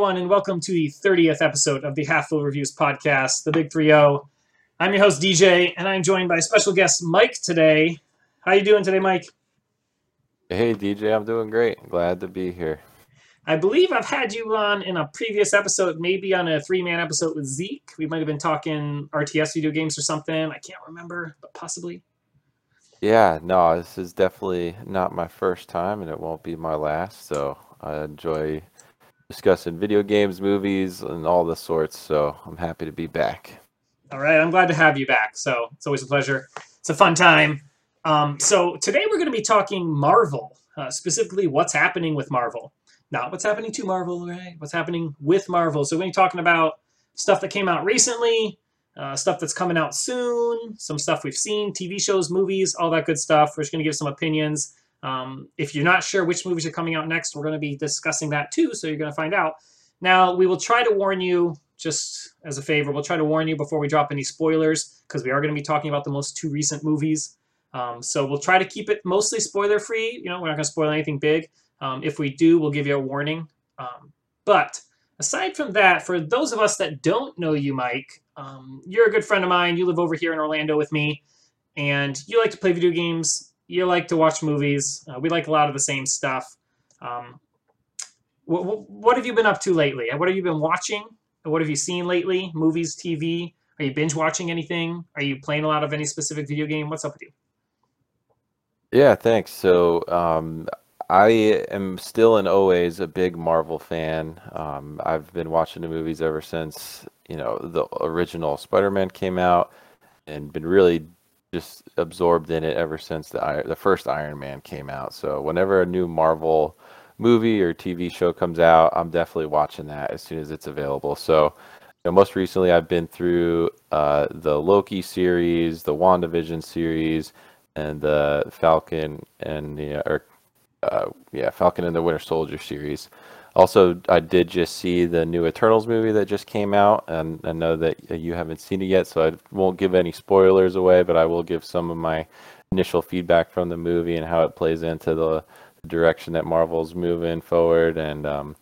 Everyone, and welcome to the 30th episode of the Half Full Reviews podcast, the Big 3 0. I'm your host, DJ, and I'm joined by special guest Mike today. How are you doing today, Mike? Hey, DJ, I'm doing great. Glad to be here. I believe I've had you on in a previous episode, maybe on a three man episode with Zeke. We might have been talking RTS video games or something. I can't remember, but possibly. Yeah, no, this is definitely not my first time, and it won't be my last. So I enjoy discussing video games, movies, and all the sorts. So I'm happy to be back. All right, I'm glad to have you back. So it's always a pleasure. It's a fun time. Um, so today we're going to be talking Marvel, uh, specifically what's happening with Marvel. Not what's happening to Marvel, right? What's happening with Marvel. So we're going to be talking about stuff that came out recently, uh, stuff that's coming out soon, some stuff we've seen, TV shows, movies, all that good stuff. We're just going to give some opinions. Um, if you're not sure which movies are coming out next, we're going to be discussing that too, so you're going to find out. Now, we will try to warn you, just as a favor, we'll try to warn you before we drop any spoilers, because we are going to be talking about the most two recent movies. Um, so we'll try to keep it mostly spoiler free. You know, we're not going to spoil anything big. Um, if we do, we'll give you a warning. Um, but aside from that, for those of us that don't know you, Mike, um, you're a good friend of mine. You live over here in Orlando with me, and you like to play video games you like to watch movies. Uh, we like a lot of the same stuff. Um, what, what have you been up to lately? What have you been watching? What have you seen lately? Movies, TV? Are you binge watching anything? Are you playing a lot of any specific video game? What's up with you? Yeah, thanks. So um, I am still and always a big Marvel fan. Um, I've been watching the movies ever since you know the original Spider-Man came out, and been really just absorbed in it ever since the the first Iron Man came out. So whenever a new Marvel movie or TV show comes out, I'm definitely watching that as soon as it's available. So you know, most recently, I've been through uh, the Loki series, the WandaVision series, and the Falcon and the or uh, yeah Falcon and the Winter Soldier series. Also, I did just see the new Eternals movie that just came out, and I know that you haven't seen it yet, so I won't give any spoilers away, but I will give some of my initial feedback from the movie and how it plays into the direction that Marvel's moving forward. And um,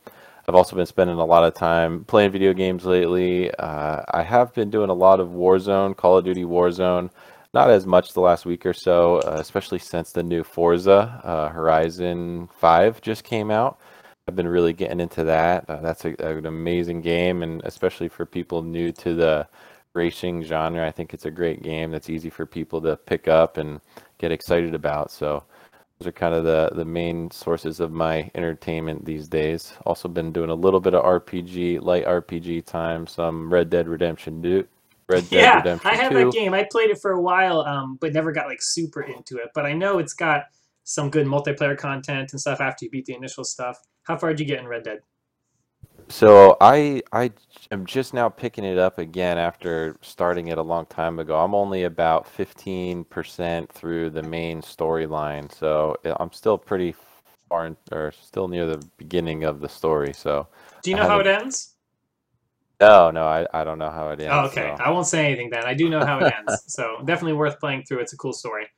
I've also been spending a lot of time playing video games lately. Uh, I have been doing a lot of Warzone, Call of Duty Warzone. Not as much the last week or so, uh, especially since the new Forza uh, Horizon 5 just came out. I've been really getting into that. Uh, that's a, an amazing game, and especially for people new to the racing genre, I think it's a great game that's easy for people to pick up and get excited about. So those are kind of the the main sources of my entertainment these days. Also been doing a little bit of RPG, light RPG time, some Red Dead Redemption do. Red Dead yeah, Redemption I have 2. that game. I played it for a while, um, but never got like super into it. But I know it's got some good multiplayer content and stuff after you beat the initial stuff. How far did you get in Red Dead? So I I am just now picking it up again after starting it a long time ago. I'm only about 15% through the main storyline, so I'm still pretty far in, or still near the beginning of the story. So Do you know how it ends? No, no, I, I don't know how it ends. Oh, okay. So. I won't say anything then. I do know how it ends. so definitely worth playing through. It's a cool story.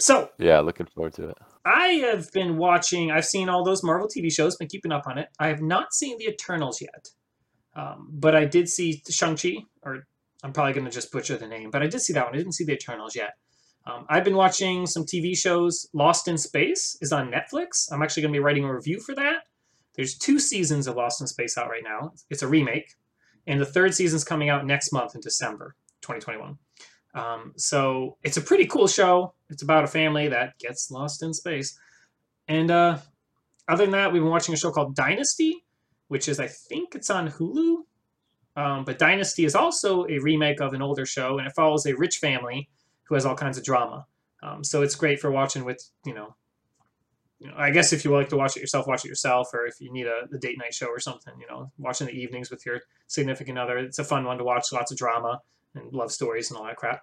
So Yeah, looking forward to it. I have been watching. I've seen all those Marvel TV shows. Been keeping up on it. I have not seen the Eternals yet, um, but I did see Shang Chi. Or I'm probably going to just butcher the name, but I did see that one. I didn't see the Eternals yet. Um, I've been watching some TV shows. Lost in Space is on Netflix. I'm actually going to be writing a review for that. There's two seasons of Lost in Space out right now. It's a remake, and the third season's coming out next month in December 2021. Um, so it's a pretty cool show. It's about a family that gets lost in space. And uh, other than that, we've been watching a show called Dynasty, which is, I think it's on Hulu. Um, but Dynasty is also a remake of an older show, and it follows a rich family who has all kinds of drama. Um, so it's great for watching with, you know, you know, I guess if you like to watch it yourself, watch it yourself, or if you need a, a date night show or something, you know, watching the evenings with your significant other. It's a fun one to watch, lots of drama and love stories and all that crap.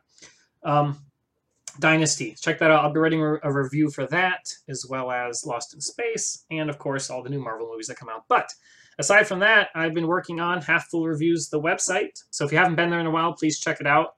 Um, Dynasty, check that out. I'll be writing a, review for that, as well as Lost in Space, and of course all the new Marvel movies that come out. But aside from that, I've been working on Half Full Reviews, the website. So if you haven't been there in a while, please check it out.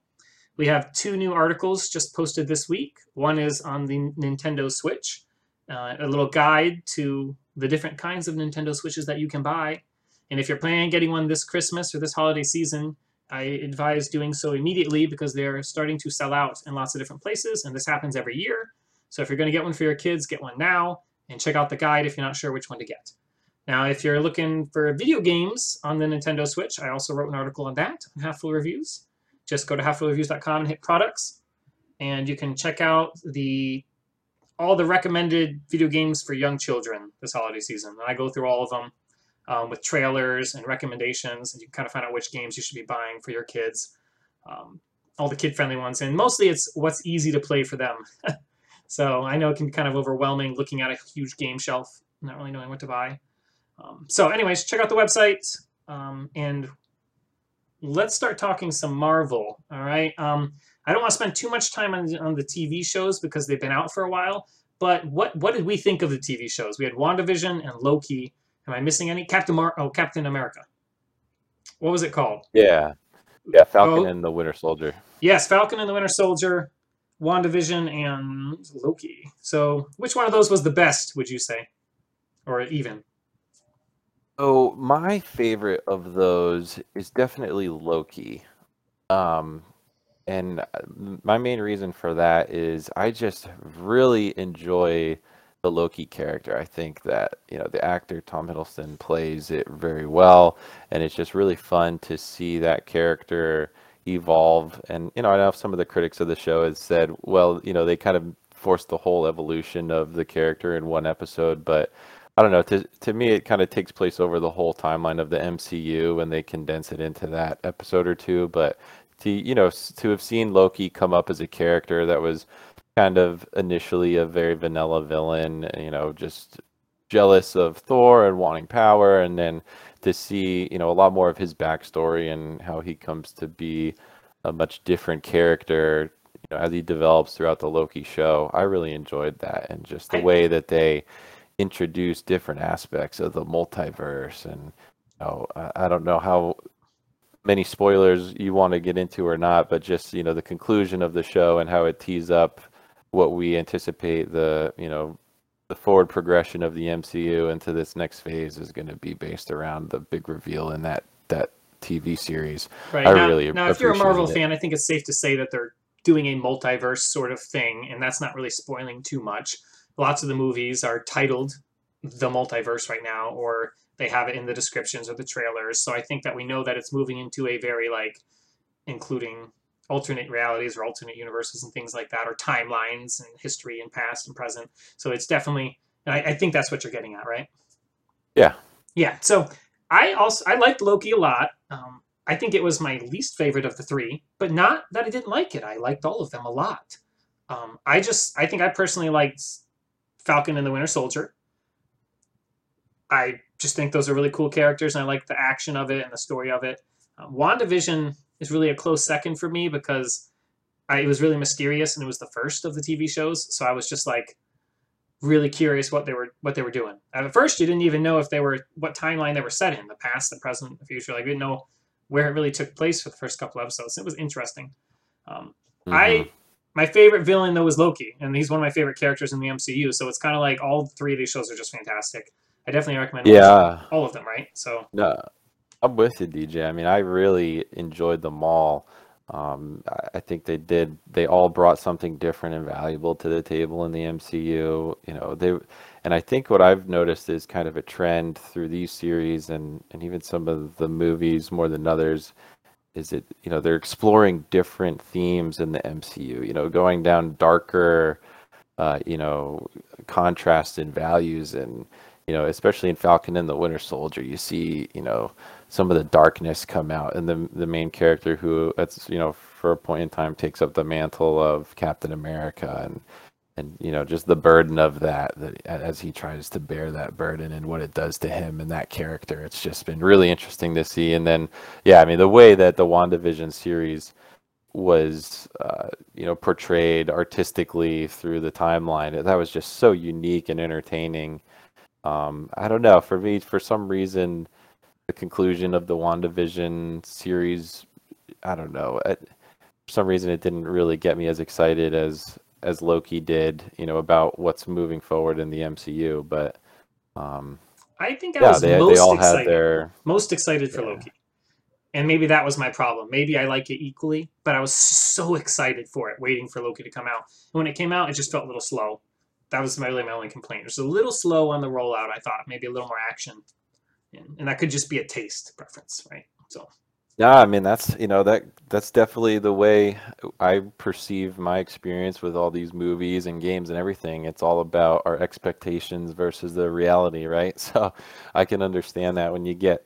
We have two new articles just posted this week. One is on the Nintendo Switch, uh, a little guide to the different kinds of Nintendo Switches that you can buy. And if you're planning on getting one this Christmas or this holiday season, I advise doing so immediately because they're starting to sell out in lots of different places, and this happens every year. So if you're going to get one for your kids, get one now and check out the guide if you're not sure which one to get. Now, if you're looking for video games on the Nintendo Switch, I also wrote an article on that on Half-Full Reviews. Just go to halffulreviews.com and hit products, and you can check out the all the recommended video games for young children this holiday season. And I go through all of them um, with trailers and recommendations, and you can kind of find out which games you should be buying for your kids. Um, all the kid-friendly ones, and mostly it's what's easy to play for them. so I know it can be kind of overwhelming looking at a huge game shelf, not really knowing what to buy. Um, so, anyways, check out the website, um, and let's start talking some Marvel. All right. Um, I don't want to spend too much time on, on the TV shows because they've been out for a while. But what what did we think of the TV shows? We had WandaVision and Loki. Am I missing any? Captain Mar- Oh, Captain America. What was it called? Yeah, yeah, Falcon Oh. and the Winter Soldier. Yes, Falcon and the Winter Soldier, WandaVision, and Loki. So, which one of those was the best? Would you say, or even? Oh, my favorite of those is definitely Loki. Um, and uh, my main reason for that is I just really enjoy the Loki character. I think that, you know, the actor Tom Hiddleston plays it very well, and it's just really fun to see that character evolve. And, you know, I know some of the critics of the show has said, well, you know, they kind of forced the whole evolution of the character in one episode, but I don't know. To to me, it kind of takes place over the whole timeline of the MCU, and they condense it into that episode or two. But to you know, to have seen Loki come up as a character that was kind of initially a very vanilla villain, you know, just jealous of Thor and wanting power, and then to see you know a lot more of his backstory and how he comes to be a much different character. You know, as he develops throughout the Loki show, I really enjoyed that, and just the way that they introduce different aspects of the multiverse and you know I, I don't know how many spoilers you want to get into or not but just you know the conclusion of the show and how it tees up what we anticipate the you know the forward progression of the MCU into this next phase is going to be based around the big reveal in that that TV series. Right I now, really now, if you're a Marvel it. fan, I think it's safe to say that they're doing a multiverse sort of thing, and that's not really spoiling too much. Lots of the movies are titled the multiverse right now, or they have it in the descriptions or the trailers. So I think that we know that it's moving into a very like including alternate realities or alternate universes and things like that, or timelines and history and past and present. So it's definitely, and I, I think that's what you're getting at, right? Yeah. Yeah. So I also I liked Loki a lot. Um, I think it was my least favorite of the three, but not that I didn't like it. I liked all of them a lot. Um, I just I think I personally liked Falcon and the Winter Soldier. I just think those are really cool characters, and I like the action of it and the story of it. Um, WandaVision is really a close second for me because I, it was really mysterious and it was the first of the TV shows, so I was just like really curious what they were what they were doing. At first, you didn't even know if they were what timeline they were set in, the past, the present, the future. Like, you didn't know where it really took place for the first couple episodes. It was interesting. Um, Mhm. I my favorite villain though was Loki, and he's one of my favorite characters in the MCU. So it's kind of like all three of these shows are just fantastic. I definitely recommend yeah. all of them. Right? So No, I'm with you, DJ. I mean, I really enjoyed them all. Um, I- think they did. They all brought something different and valuable to the table in the MCU. You know, they, and I think what I've noticed is kind of a trend through these series and and even some of the movies more than others, is that you know they're exploring different themes in the MCU. You know, going down darker, uh, you know, contrast in values and you know, especially in Falcon and the Winter Soldier, you see, you know, some of the darkness come out, and the the main character who, that's you know, for a point in time, takes up the mantle of Captain America, and and you know, just the burden of that, that as he tries to bear that burden and what it does to him and that character, it's just been really interesting to see. And then, yeah, I mean, the way that the WandaVision series was uh, you know portrayed artistically through the timeline that was just so unique and entertaining um, I don't know. For me, for some reason, the conclusion of the WandaVision series, I don't know. It, for some reason, it didn't really get me as excited as as Loki did. You know about what's moving forward in the MCU. But Um, I think I yeah, was they most they all excited, had their most excited for yeah. Loki, and maybe that was my problem. Maybe I like it equally, but I was so excited for it, waiting for Loki to come out. And when it came out, it just felt a little slow. That was my, really my only complaint. It was a little slow on the rollout. I thought maybe a little more action, and, that could just be a taste preference, right? So Yeah, I mean that's you know that that's definitely the way I perceive my experience with all these movies and games and everything. It's all about our expectations versus the reality, right? So I can understand that when you get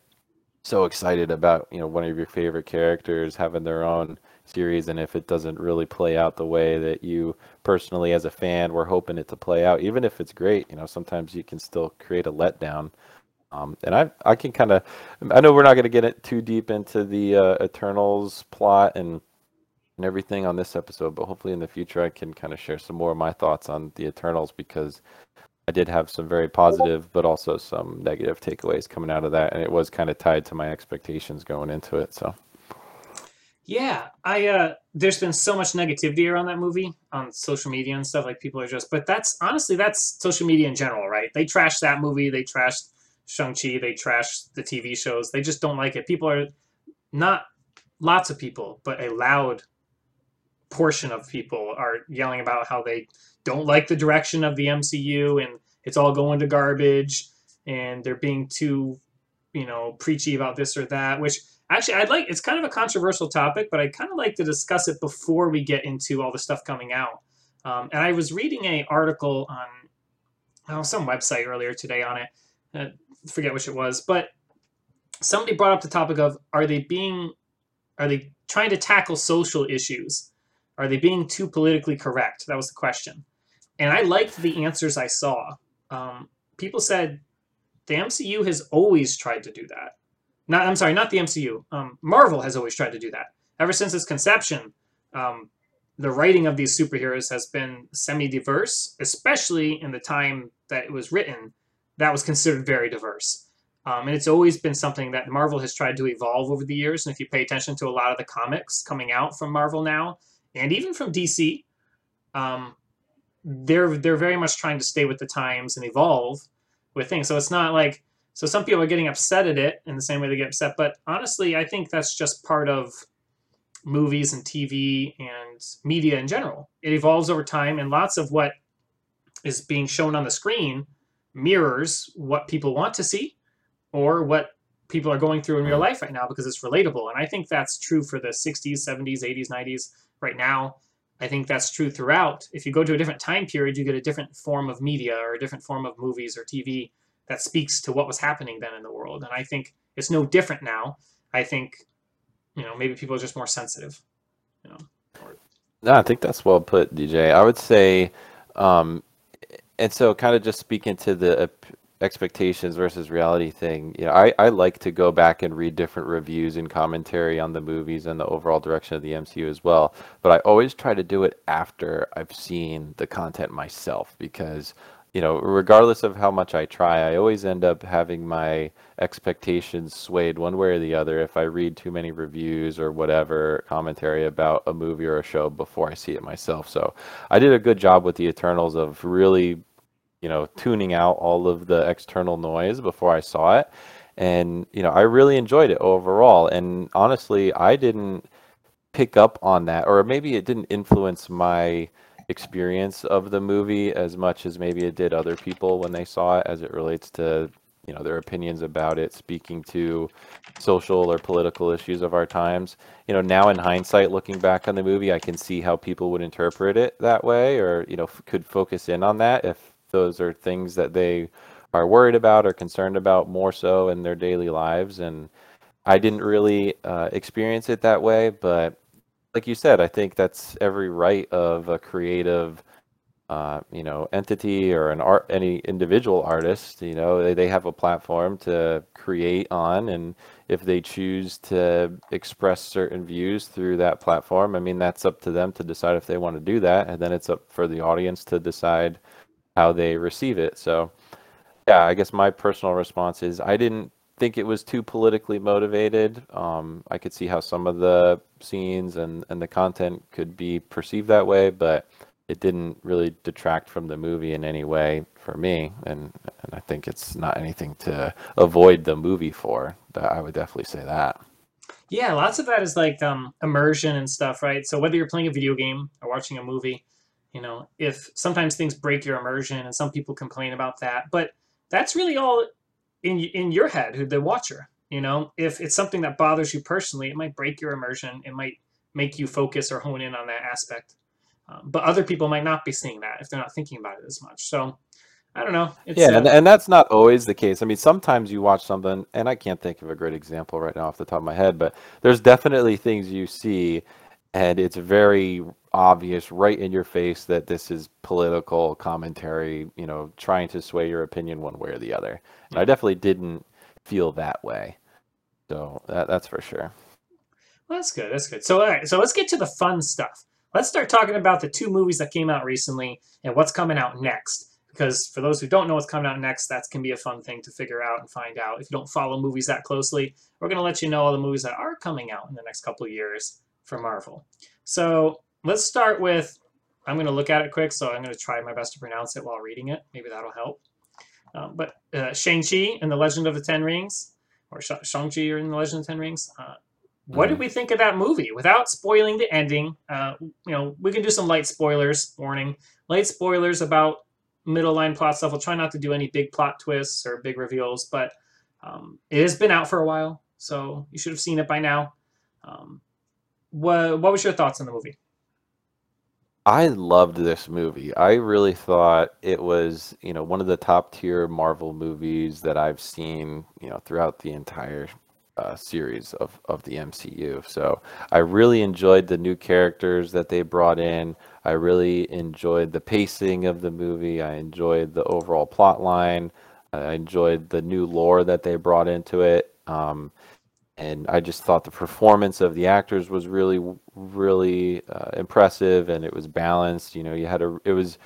so excited about, you know, one of your favorite characters having their own series and if it doesn't really play out the way that you personally as a fan were hoping it to play out, even if it's great, you know, sometimes you can still create a letdown. Um, and I I can kind of I know we're not going to get it too deep into the uh, Eternals plot and and everything on this episode, but hopefully in the future I can kind of share some more of my thoughts on the Eternals because I did have some very positive but also some negative takeaways coming out of that, and it was kind of tied to my expectations going into it. So yeah, I uh, there's been so much negativity around that movie on social media and stuff. Like people are just, but that's honestly that's social media in general, right? They trashed that movie. They trashed Shang Chi. They trash the TV shows. They just don't like it. People are not lots of people, but a loud portion of people are yelling about how they don't like the direction of the MCU and it's all going to garbage and they're being too, you know, preachy about this or that, which actually I'd like it's kind of a controversial topic, but I'd kind of like to discuss it before we get into all the stuff coming out. Um, and I was reading a article on oh, some website earlier today on it. Uh, forget which it was, but somebody brought up the topic of are they being are they trying to tackle social issues are they being too politically correct? That was the question. And I liked the answers I saw. Um, people said the MCU has always tried to do that. Not, I'm sorry, not the MCU. Um, Marvel has always tried to do that. Ever since its conception, um, the writing of these superheroes has been semi-diverse, especially in the time that it was written. That was considered very diverse. Um, and it's always been something that Marvel has tried to evolve over the years. And if you pay attention to a lot of the comics coming out from Marvel now, and even from DC, um, they're they're very much trying to stay with the times and evolve with things. So it's not like so some people are getting upset at it in the same way they get upset, but honestly, I think that's just part of movies and TV and media in general. It evolves over time, and lots of what is being shown on the screen mirrors what people want to see or what people are going through in real life right now because it's relatable. And I think that's true for the 60s, 70s, 80s, 90s right now. I think that's true throughout. If you go to a different time period, you get a different form of media or a different form of movies or TV that speaks to what was happening then in the world. And I think it's no different now. I think, you know, maybe people are just more sensitive, you know. no, I think that's well put, DJ. I would say, um, and so kind of just speaking to the expectations versus reality thing, you know, I, I like to go back and read different reviews and commentary on the movies and the overall direction of the MCU as well. But I always try to do it after I've seen the content myself because, you know, regardless of how much I try, I always end up having my expectations swayed one way or the other if I read too many reviews or whatever commentary about a movie or a show before I see it myself. So I did a good job with the Eternals of really you know, tuning out all of the external noise before I saw it. And, you know, I really enjoyed it overall. And honestly, I didn't pick up on that, or maybe it didn't influence my experience of the movie as much as maybe it did other people when they saw it as it relates to, you know, their opinions about it, speaking to social or political issues of our times. You know, now in hindsight, looking back on the movie, I can see how people would interpret it that way or, you know, f- could focus in on that if those are things that they are worried about or concerned about more so in their daily lives. And I didn't really uh, experience it that way, but like you said, I think that's every right of a creative, uh, you know, entity or an art, any individual artist. You know, they, they have a platform to create on, and if they choose to express certain views through that platform, I mean, that's up to them to decide if they want to do that, and then it's up for the audience to decide how they receive it. So, yeah, I guess my personal response is I didn't think it was too politically motivated. Um, I could see how some of the scenes and, and the content could be perceived that way, but it didn't really detract from the movie in any way for me, and and I think it's not anything to avoid the movie for. I would definitely say that. Yeah, lots of that is like um, immersion and stuff, right? So whether you're playing a video game or watching a movie, you know, if sometimes things break your immersion, and some people complain about that, but that's really all in in your head, who the watcher. You know, if it's something that bothers you personally, it might break your immersion. It might make you focus or hone in on that aspect. Um, but other people might not be seeing that if they're not thinking about it as much. So I don't know. It's, yeah, and, uh, and that's not always the case. I mean, sometimes you watch something, and I can't think of a great example right now off the top of my head, but there's definitely things you see, and it's very obvious, right in your face, that this is political commentary, you know, trying to sway your opinion one way or the other. And I mm. definitely didn't feel that way. So that, that's for sure. Well, that's good. That's good. So, all right. So let's get to the fun stuff. Let's start talking about the two movies that came out recently and what's coming out next because for those who don't know what's coming out next, that can be a fun thing to figure out and find out. If you don't follow movies that closely, we're going to let you know all the movies that are coming out in the next couple of years for Marvel. So let's start with, I'm going to look at it quick, so I'm going to try my best to pronounce it while reading it. Maybe that'll help. Um, but uh, Shang-Chi and the Legend of the Ten Rings, or Shang-Chi in the Legend of the Ten Rings, uh, what did mm-hmm. we think of that movie? Without spoiling the ending, uh, you know, we can do some light spoilers, warning, light spoilers about middle line plot stuff. We'll try not to do any big plot twists or big reveals, but um, it has been out for a while, so you should have seen it by now. Um, what what was your thoughts on the movie? I loved this movie. I really thought it was, you know, one of the top tier Marvel movies that I've seen, you know, throughout the entire uh, series of, of the MCU. So I really enjoyed the new characters that they brought in. I really enjoyed the pacing of the movie. I enjoyed the overall plot line. I enjoyed the new lore that they brought into it. Um, and I just thought the performance of the actors was really, really uh, impressive, and it was balanced. You know, you had a, it was,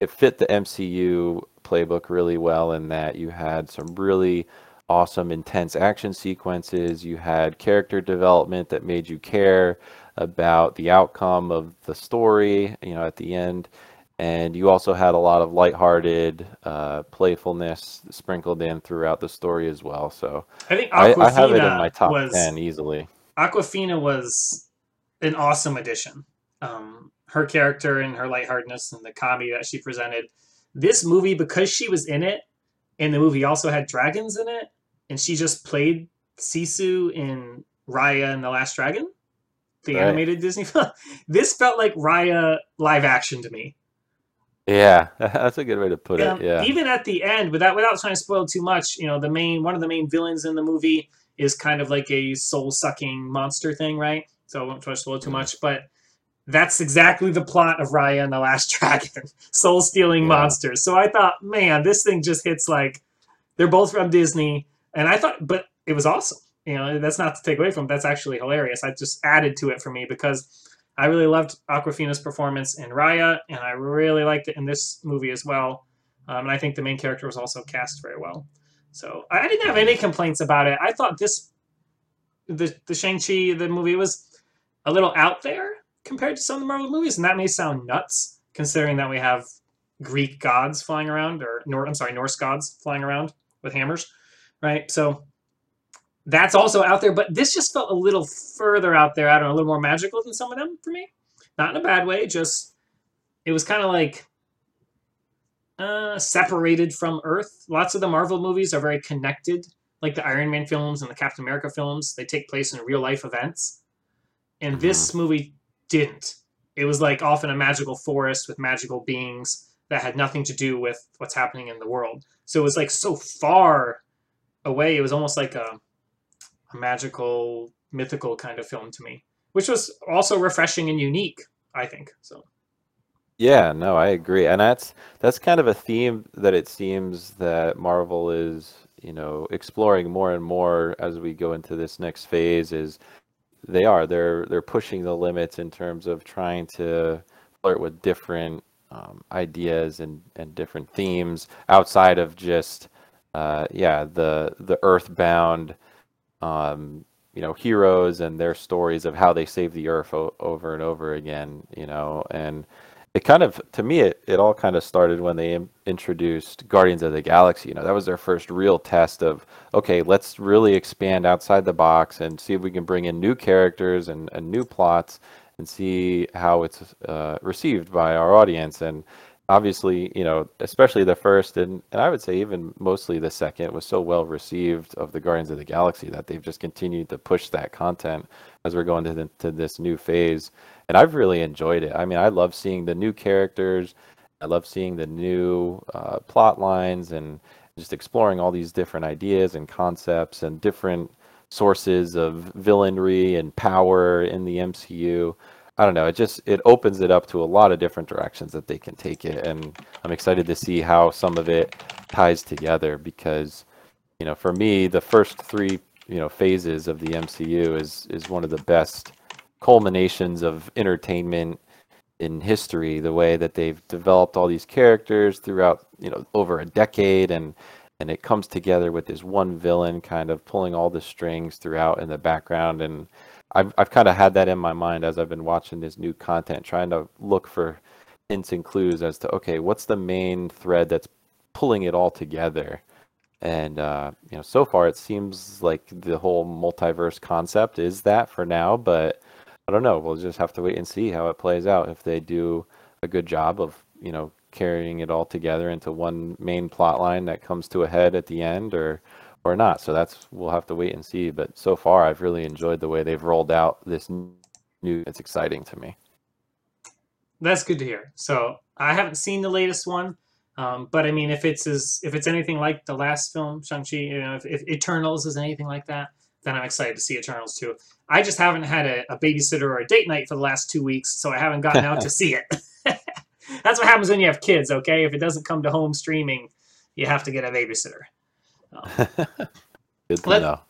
it fit the MCU playbook really well in that you had some really awesome, intense action sequences. You had character development that made you care about the outcome of the story, you know, at the end. And you also had a lot of lighthearted uh, playfulness sprinkled in throughout the story as well. So I think Awkwafina I, I have it in my top was, 10 easily. Awkwafina was an awesome addition. Um, her character and her lightheartedness and the comedy that she presented. This movie, because she was in it, and the movie also had dragons in it, and she just played Sisu in Raya and the Last Dragon, the right. animated Disney film. this felt like Raya live action to me. Yeah, that's a good way to put it. Yeah. Even at the end, without without trying to spoil too much, you know, the main one of the main villains in the movie is kind of like a soul sucking monster thing, right? So I won't try to spoil too mm-hmm. much, but that's exactly the plot of Raya and the Last Dragon, soul stealing yeah. monsters. So I thought, man, this thing just hits like they're both from Disney and I thought, but it was awesome. You know, that's not to take away from. It. That's actually hilarious. I just added to it for me because I really loved Awkwafina's performance in Raya, and I really liked it in this movie as well. Um, and I think the main character was also cast very well. So I didn't have any complaints about it. I thought this, the the Shang Chi the movie was a little out there compared to some of the Marvel movies, and that may sound nuts considering that we have Greek gods flying around, or Nor- I'm sorry, Norse gods flying around with hammers right? So that's also out there, but this just felt a little further out there. I don't know, a little more magical than some of them for me. Not in a bad way, just it was kind of like uh, separated from Earth. Lots of the Marvel movies are very connected, like the Iron Man films and the Captain America films. They take place in real life events. And mm-hmm. this movie didn't. It was like off in a magical forest with magical beings that had nothing to do with what's happening in the world. So it was like so far away, it was almost like a, a magical, mythical kind of film to me, which was also refreshing and unique. I think so. Yeah, no, I agree, and that's that's kind of a theme that it seems that Marvel is, you know, exploring more and more as we go into this next phase. Is they are they're they're pushing the limits in terms of trying to flirt with different um, ideas and and different themes outside of just uh, yeah, the the Earthbound, um, you know, heroes and their stories of how they save the Earth o- over and over again, you know, and it kind of to me it, it all kind of started when they introduced guardians of the galaxy. You know that was their first real test of okay let's really expand outside the box and see if we can bring in new characters and, and new plots and see how it's uh, received by our audience. And obviously you know especially the first and, and i would say even mostly the second was so well received of the guardians of the galaxy that they've just continued to push that content as we're going to, the, to this new phase and I've really enjoyed it. I mean, I love seeing the new characters. I love seeing the new uh, plot lines and just exploring all these different ideas and concepts and different sources of villainry and power in the MCU. I don't know. It just it opens it up to a lot of different directions that they can take it, and I'm excited to see how some of it ties together because, you know, for me, the first three you know phases of the MCU is is one of the best culminations of entertainment in history the way that they've developed all these characters throughout you know over a decade and and it comes together with this one villain kind of pulling all the strings throughout in the background and I've, I've kind of had that in my mind as I've been watching this new content trying to look for hints and clues as to okay what's the main thread that's pulling it all together and uh, you know so far it seems like the whole multiverse concept is that for now but I don't know. We'll just have to wait and see how it plays out. If they do a good job of, you know, carrying it all together into one main plot line that comes to a head at the end, or or not. So that's we'll have to wait and see. But so far, I've really enjoyed the way they've rolled out this new. It's exciting to me. That's good to hear. So I haven't seen the latest one, um, but I mean, if it's as if it's anything like the last film, Shang Chi, you know, if, if Eternals is anything like that, then I'm excited to see Eternals too. I just haven't had a, a babysitter or a date night for the last two weeks, so I haven't gotten out to see it. That's what happens when you have kids, okay? If it doesn't come to home streaming, you have to get a babysitter. Um, Good to let, know.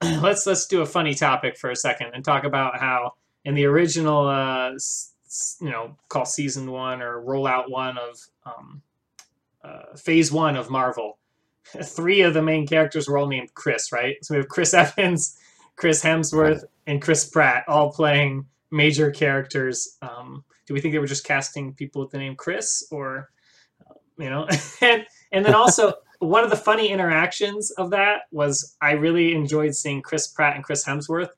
Let's let's do a funny topic for a second and talk about how in the original, uh, you know, call season one or rollout one of um, uh, phase one of Marvel, three of the main characters were all named Chris, right? So we have Chris Evans, Chris Hemsworth, and Chris Pratt all playing major characters. Um, do we think they were just casting people with the name Chris, or uh, you know? and and then also one of the funny interactions of that was I really enjoyed seeing Chris Pratt and Chris Hemsworth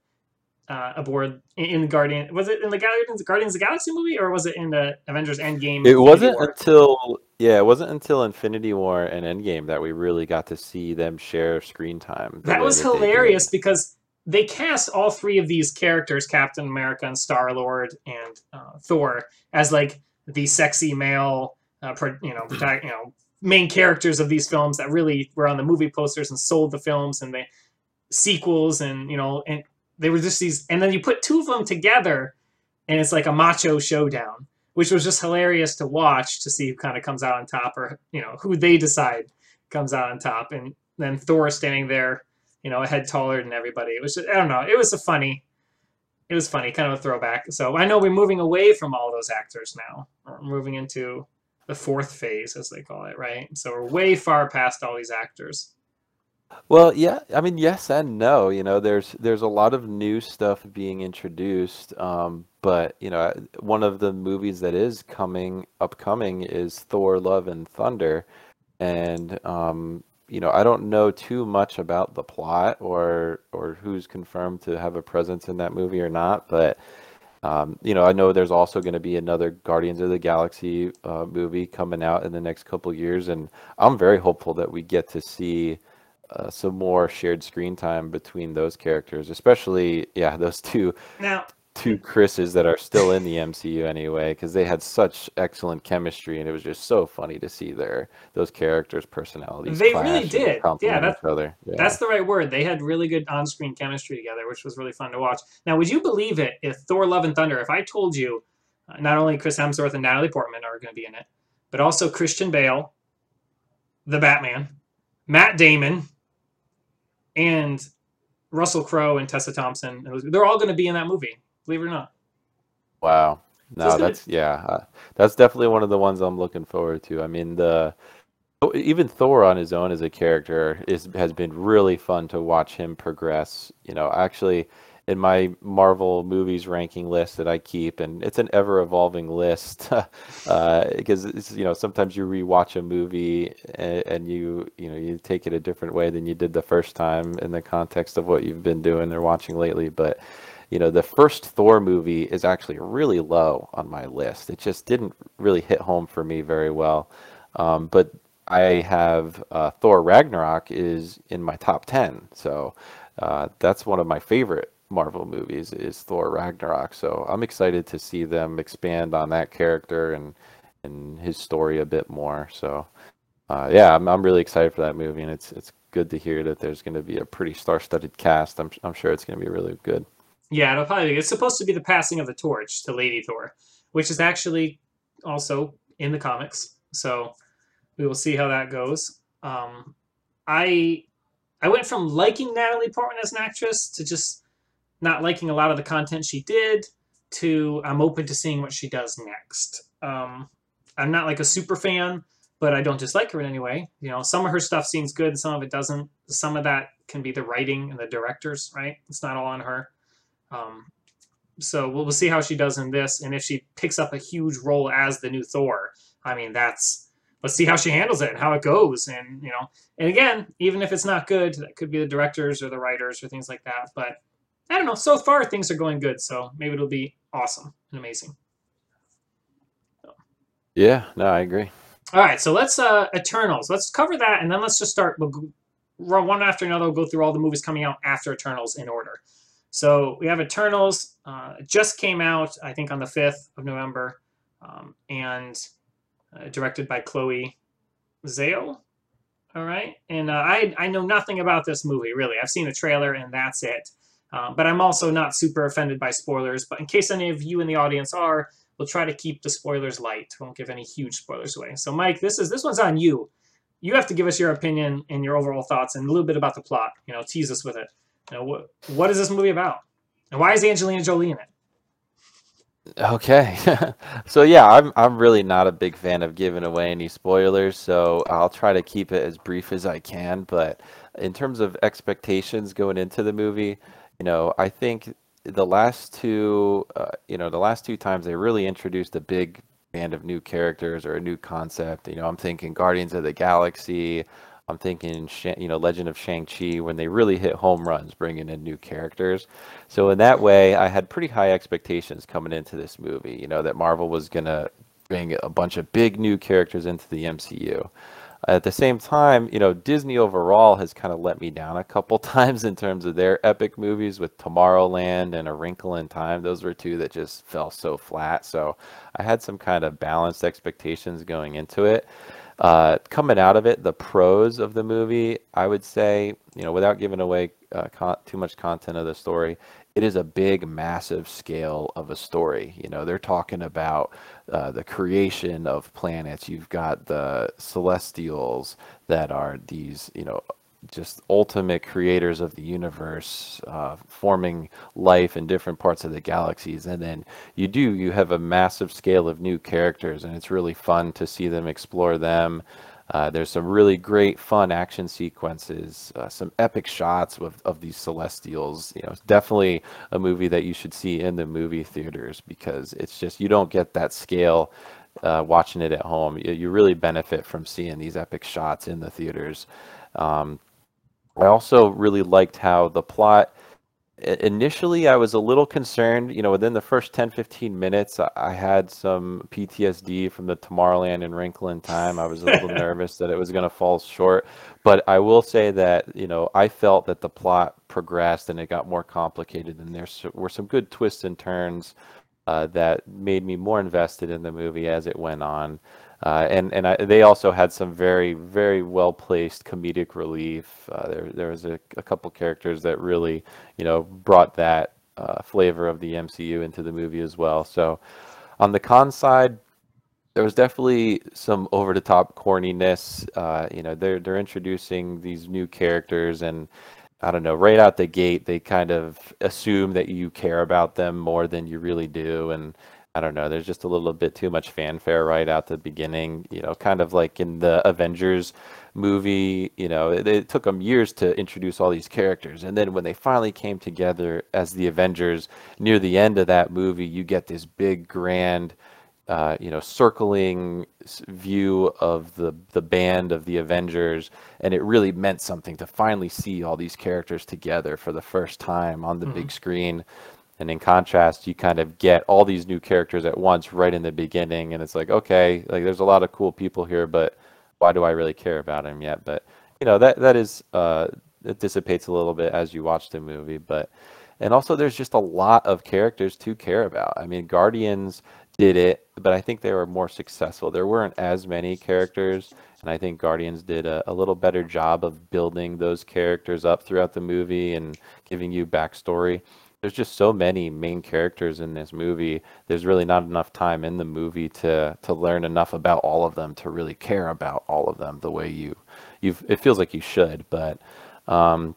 uh, aboard in, the Guardian. Was it in the Guardians Guardians of the Galaxy movie, or was it in the Avengers Endgame? It wasn't until yeah, it wasn't until Infinity War and Endgame that we really got to see them share screen time. That was that hilarious because they cast all three of these characters, Captain America and Star Lord and uh, Thor, as like the sexy male, uh, pro, you know, you know, main characters of these films that really were on the movie posters and sold the films and the sequels and you know and they were just these, and then you put two of them together, and it's like a macho showdown, which was just hilarious to watch to see who kind of comes out on top, or you know who they decide comes out on top, and then Thor standing there, you know, a head taller than everybody. It was just, I don't know, it was a funny, it was funny, kind of a throwback. So I know we're moving away from all those actors now. We're moving into the fourth phase, as they call it, right? So we're way far past all these actors. Well, yeah, I mean, yes and no. You know, there's there's a lot of new stuff being introduced, um, but you know, one of the movies that is coming upcoming is Thor: Love and Thunder, and um, you know, I don't know too much about the plot or or who's confirmed to have a presence in that movie or not, but um, you know, I know there's also going to be another Guardians of the Galaxy uh, movie coming out in the next couple years, and I'm very hopeful that we get to see uh, some more shared screen time between those characters, especially yeah those two now two Chris's that are still in the MCU anyway, because they had such excellent chemistry, and it was just so funny to see their those characters' personalities. They really did. Yeah, that's, yeah. that's the right word. They had really good on-screen chemistry together, which was really fun to watch. Now, would you believe it if Thor: Love and Thunder? If I told you, uh, not only Chris Hemsworth and Natalie Portman are going to be in it, but also Christian Bale, the Batman, Matt Damon, and Russell Crowe and Tessa Thompson. They're all going to be in that movie, believe it or not. Wow. No, so that's yeah, uh, that's definitely one of the ones I'm looking forward to. I mean, the even Thor on his own as a character is has been really fun to watch him progress. You know, actually, in my Marvel movies ranking list that I keep, and it's an ever evolving list uh, because you know sometimes you rewatch a movie and, and, you you know you take it a different way than you did the first time in the context of what you've been doing or watching lately. But you know the first Thor movie is actually really low on my list. It just didn't really hit home for me very well. Um, but I have uh, Thor Ragnarok is in my top ten, so uh, that's one of my favorite Marvel movies is Thor Ragnarok. So I'm excited to see them expand on that character and and his story a bit more. So uh, yeah, I'm I'm really excited for that movie, and it's it's good to hear that there's going to be a pretty star-studded cast. I'm I'm sure it's going to be really good. Yeah, it'll probably be. It's supposed to be the passing of the torch to Lady Thor, which is actually also in the comics. So we will see how that goes. Um, I I went from liking Natalie Portman as an actress to just not liking a lot of the content she did to I'm open to seeing what she does next. Um, I'm not like a super fan, but I don't dislike her in any way. You know, some of her stuff seems good, some of it doesn't. Some of that can be the writing and the directors, right? It's not all on her. Um, so we'll, we'll see how she does in this, and if she picks up a huge role as the new Thor. I mean, that's let's see how she handles it and how it goes, and you know, and again, even if it's not good, that could be the directors or the writers or things like that. But I don't know. So far, things are going good, so maybe it'll be awesome and amazing. Yeah, no, I agree. All right, so let's uh Eternals. Let's cover that, and then let's just start. We'll go, one after another. We'll go through all the movies coming out after Eternals in order. So we have Eternals. Uh, just came out, I think, on the fifth of November, um, and uh, directed by Chloe Zhao. All right, and uh, I I know nothing about this movie really. I've seen a trailer, and that's it. Um, but I'm also not super offended by spoilers. But in case any of you in the audience are, we'll try to keep the spoilers light. We won't give any huge spoilers away. So Mike, this is this one's on you. You have to give us your opinion and your overall thoughts and a little bit about the plot. You know, tease us with it. Know, what what is this movie about? And why is Angelina Jolie in it? Okay. so yeah, I'm I'm really not a big fan of giving away any spoilers, so I'll try to keep it as brief as I can, but in terms of expectations going into the movie, you know, I think the last two, uh, you know, the last two times they really introduced a big band of new characters or a new concept. You know, I'm thinking Guardians of the Galaxy. I'm thinking, you know, Legend of Shang-Chi when they really hit home runs bringing in new characters. So in that way, I had pretty high expectations coming into this movie, you know, that Marvel was going to bring a bunch of big new characters into the MCU. At the same time, you know, Disney overall has kind of let me down a couple times in terms of their epic movies with Tomorrowland and A Wrinkle in Time. Those were two that just fell so flat. So I had some kind of balanced expectations going into it. Uh, coming out of it, the pros of the movie, I would say, you know, without giving away uh, con- too much content of the story, it is a big, massive scale of a story. You know, they're talking about uh, the creation of planets. You've got the celestials that are these, you know, just ultimate creators of the universe, uh, forming life in different parts of the galaxies. And then you do, you have a massive scale of new characters, and it's really fun to see them explore them. Uh, there's some really great, fun action sequences, uh, some epic shots of, of these Celestials. You know, it's definitely a movie that you should see in the movie theaters because it's just you don't get that scale uh, watching it at home. You, you, really benefit from seeing these epic shots in the theaters. Um, I also really liked how the plot initially I was a little concerned, you know, within the first 10, 15 minutes, I had some PTSD from the Tomorrowland and Wrinkle in Time. I was a little nervous that it was going to fall short. But I will say that, you know, I felt that the plot progressed and it got more complicated and there were some good twists and turns uh, that made me more invested in the movie as it went on. Uh, and and I, they also had some very very well placed comedic relief. Uh, there there was a, a couple characters that really you know brought that uh, flavor of the MCU into the movie as well. So on the con side, there was definitely some over the top corniness. Uh, you know they're they're introducing these new characters and. I don't know, right out the gate, they kind of assume that you care about them more than you really do. And I don't know. There's just a little bit too much fanfare right out the beginning. You know, kind of like in the Avengers movie. You know, it, it took them years to introduce all these characters, and then when they finally came together as the Avengers near the end of that movie, you get this big grand. Uh, you know, circling view of the the band of the Avengers, and it really meant something to finally see all these characters together for the first time on the hmm big screen. And in contrast, you kind of get all these new characters at once right in the beginning, and it's like, okay, like there's a lot of cool people here, but why do I really care about them yet? But you know, that that is uh, it dissipates a little bit as you watch the movie, but and also there's just a lot of characters to care about. I mean, Guardians did it, but I think they were more successful. There weren't as many characters, and I think Guardians did a, a little better job of building those characters up throughout the movie and giving you backstory there's just so many main characters in this movie. There's really not enough time in the movie to to learn enough about all of them to really care about all of them the way you you it feels like you should. But um,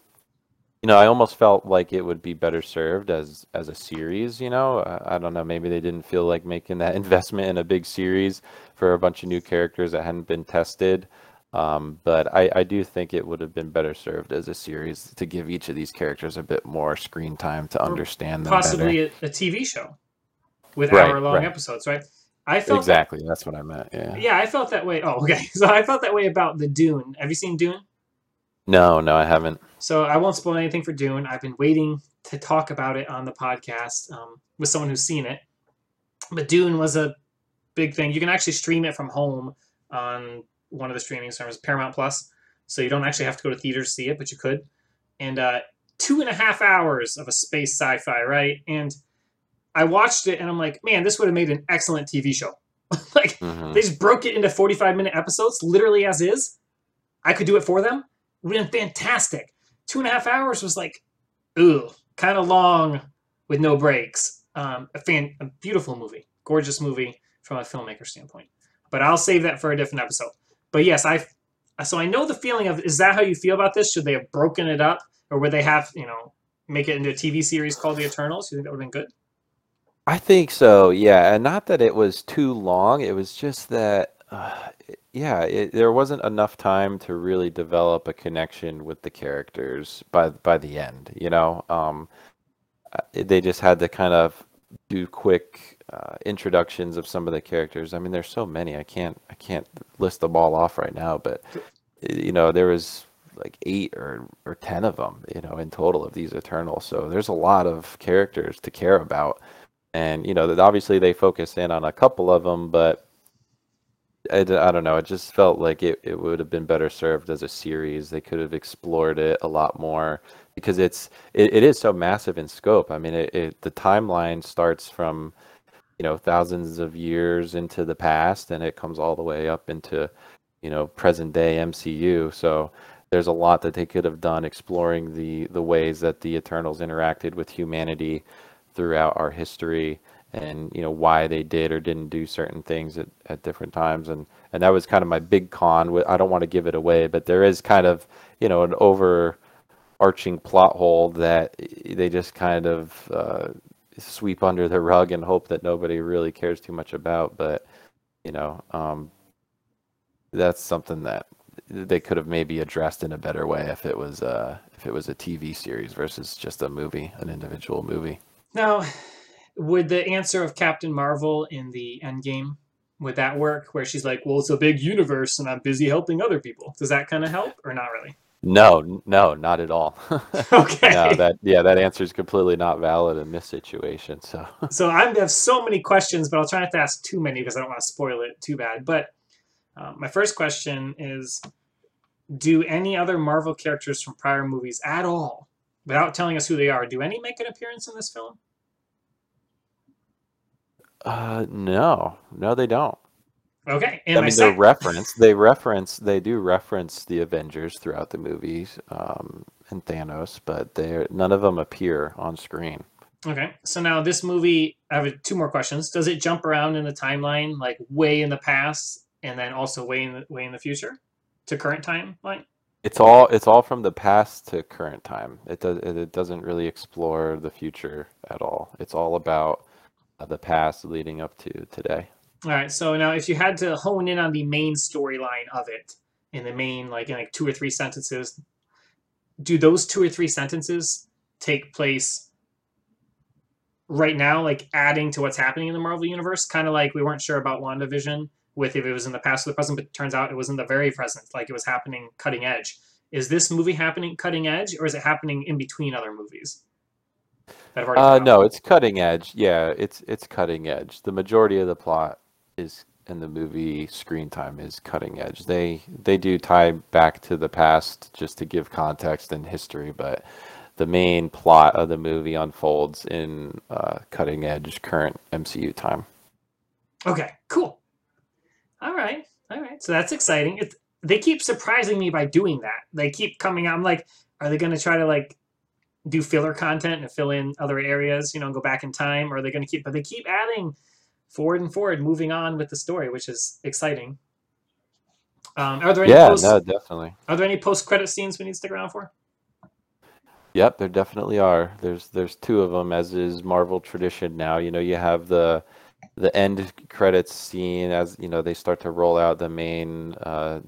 you know, I almost felt like it would be better served as as a series. You know, I, I don't know. Maybe they didn't feel like making that investment in a big series for a bunch of new characters that hadn't been tested. Um, but I, I do think it would have been better served as a series to give each of these characters a bit more screen time to Or understand them possibly a, a TV show with Right, hour long right. episodes, right? I felt that. Exactly. That's what I meant. Yeah. Yeah, I felt that way. Oh, okay. So I felt that way about the Dune. Have you seen Dune? No, no, I haven't. So I won't spoil anything for Dune. I've been waiting to talk about it on the podcast um, with someone who's seen it. But Dune was a big thing. You can actually stream it from home on one of the streaming services, Paramount Plus. So you don't actually have to go to theaters to see it, but you could. And uh, two and a half hours of a space sci-fi, right? And I watched it, and I'm like, man, this would have made an excellent TV show. like hmm they just broke it into 45 minute episodes, literally as is. I could do it for them. It would have been fantastic. Two and a half hours was like, ooh, kind of long with no breaks. Um, a fan, a beautiful movie, gorgeous movie from a filmmaker standpoint. But I'll save that for a different episode. But yes, I, so I know the feeling of is that how you feel about this? Should they have broken it up, or would they have you know make it into a TV series called The Eternals? You think that would have been good? I think so. Yeah, and not that it was too long. It was just that, uh, yeah, it, there wasn't enough time to really develop a connection with the characters by by the end. You know, um, uh, they just had to kind of do quick uh, introductions of some of the characters. I mean, there's so many. I can't I can't list them all off right now, but you know, there was like eight or or ten of them, you know, in total of these Eternals. So there's a lot of characters to care about, and you know, that obviously they focus in on a couple of them, but I don't know. It just felt like it, it would have been better served as a series. They could have explored it a lot more because it's it, it is so massive in scope. I mean, it, it the timeline starts from you know thousands of years into the past, and it comes all the way up into you know present day MCU. So there's a lot that they could have done exploring the the ways that the Eternals interacted with humanity throughout our history and you know why they did or didn't do certain things at, at different times and and that was kind of my big con I don't want to give it away but there is kind of you know an overarching plot hole that they just kind of uh, sweep under the rug and hope that nobody really cares too much about but you know um, that's something that they could have maybe addressed in a better way if it was uh if it was a TV series versus just a movie an individual movie Now, would the answer of Captain Marvel in the Endgame would that work? Where she's like, "Well, it's a big universe, and I'm busy helping other people." Does that kind of help, or not really? No, no, not at all. Okay. No, that yeah, that answer is completely not valid in this situation. So So I have so many questions, but I'll try not to ask too many because I don't want to spoil it too bad. But um, my first question is: Do any other Marvel characters from prior movies at all, without telling us who they are, do any make an appearance in this film? uh no, no, they don't. Okay. And I mean, they're sec- reference. They reference. They do reference the Avengers throughout the movies, um, and Thanos, but they none of them appear on screen. Okay, so now this movie, I have two more questions. Does it jump around in the timeline, like way in the past, and then also way in the way in the future, to current timeline? It's all it's all from the past to current time. It does it, it doesn't really explore the future at all. It's all about uh, the past leading up to today. All right. So now, if you had to hone in on the main storyline of it, in the main, like in like two or three sentences, do those two or three sentences take place right now, like adding to what's happening in the Marvel universe? Kind of like we weren't sure about WandaVision with if it was in the past or the present, but it turns out it was in the very present, like it was happening cutting edge. Is this movie happening cutting edge, or is it happening in between other movies? that have already Uh, no, it's cutting edge. Yeah, it's it's cutting edge. The majority of the plot is in the movie screen time is cutting edge. They they do tie back to the past just to give context and history, but the main plot of the movie unfolds in uh, cutting edge current MCU time. Okay, cool. All right, all right. So that's exciting. It, they keep surprising me by doing that. They keep coming out. I'm like, are they going to try to like do filler content and fill in other areas? You know, go back in time, or are they going to keep? But they keep adding forward and forward, moving on with the story, which is exciting. Um, are there any Yeah, post, no, definitely. Are there any post credit scenes we need to stick around for? Yep, there definitely are. There's there's two of them, as is Marvel tradition now. You know, you have the the end credits scene as you know they start to roll out the main uh,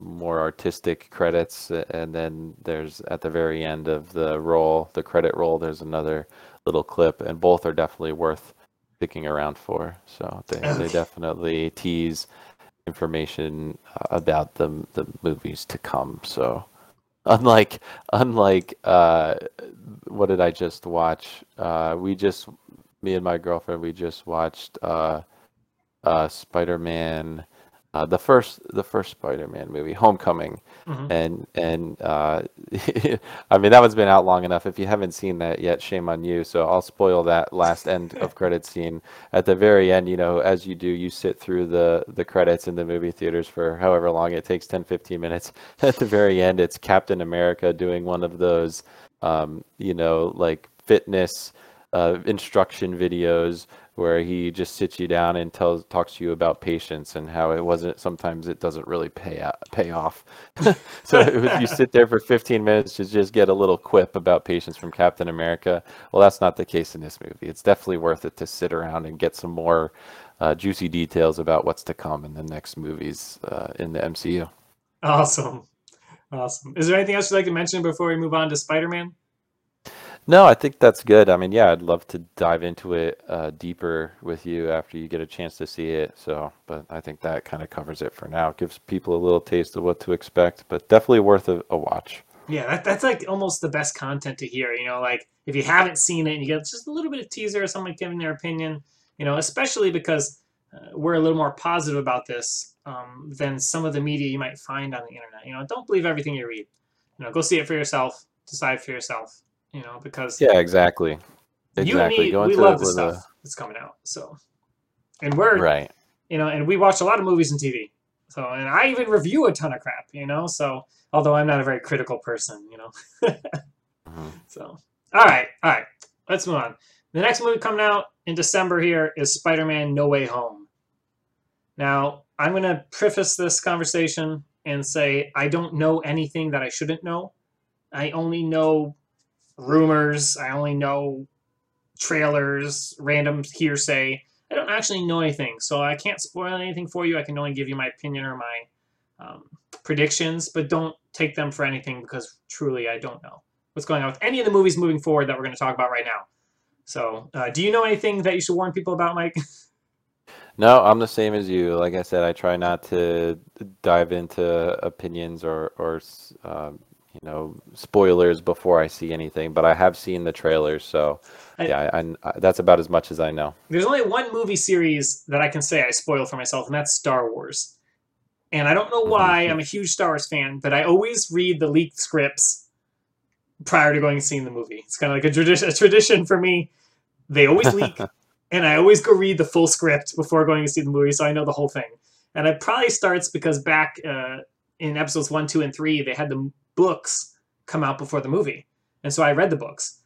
more artistic credits, and then there's at the very end of the roll, the credit roll, there's another little clip, and both are definitely worth sticking around for. So they they definitely tease information uh, about the the movies to come. So unlike unlike uh what did i just watch uh we just me and my girlfriend we just watched uh uh spider-man uh the first the first spider-man movie homecoming. Mhm. and and uh i mean that one's been out long enough. If you haven't seen that yet shame on you. So i'll spoil that last end of credit scene. At the very end you know as you do you sit through the the credits in the movie theaters for however long it takes 10 15 minutes. At the very end it's captain america doing one of those um you know like fitness uh, instruction videos where he just sits you down and tells talks to you about patience and how it wasn't sometimes it doesn't really pay out, pay off so if you sit there for 15 minutes to just get a little quip about patience from Captain America, well, that's not the case in this movie. It's definitely worth it to sit around and get some more uh, juicy details about what's to come in the next movies uh, in the MCU. Awesome, awesome. Is there anything else you'd like to mention before we move on to Spider Man? No, I think that's good. I mean, yeah, I'd love to dive into it uh, deeper with you after you get a chance to see it. So, but I think that kind of covers it for now. It gives people a little taste of what to expect, but definitely worth a, a watch. Yeah, that, that's like almost the best content to hear. You know, like if you haven't seen it and you get just a little bit of teaser or someone giving their opinion, you know, especially because uh, we're a little more positive about this um, than some of the media you might find on the internet. You know, don't believe everything you read. You know, go see it for yourself, decide for yourself. You know, because Yeah, exactly. you and Exactly. me, Go we love the stuff a that's coming out. So, and we're right. you know, and we watch a lot of movies and TV. So, and I even review a ton of crap. You know, so although I'm not a very critical person, you know. Mhm. So, all right, all right, let's move on. The next movie coming out in December here is Spider Man No Way Home. Now, I'm going to preface this conversation and say I don't know anything that I shouldn't know. I only know rumors, I only know trailers, random hearsay. I don't actually know anything, so I can't spoil anything for you. I can only give you my opinion or my um, predictions, but don't take them for anything because truly I don't know what's going on with any of the movies moving forward that we're going to talk about right now. So, uh, do you know anything that you should warn people about, Mike? No, I'm the same as you. Like I said, I try not to dive into opinions or or um, you know spoilers before I see anything. But I have seen the trailers, so I- yeah, I, I, that's about as much as I know. There's only one movie series that I can say I spoil for myself, and that's Star Wars. And I don't know why I'm a huge Star Wars fan, but I always read the leaked scripts prior to going and seeing the movie. It's kind of like a tradition, a tradition for me. They always leak, and I always go read the full script before going to see the movie, so I know the whole thing. And it probably starts because back uh, in episodes one, two, and three, they had the books come out before the movie, and so I read the books,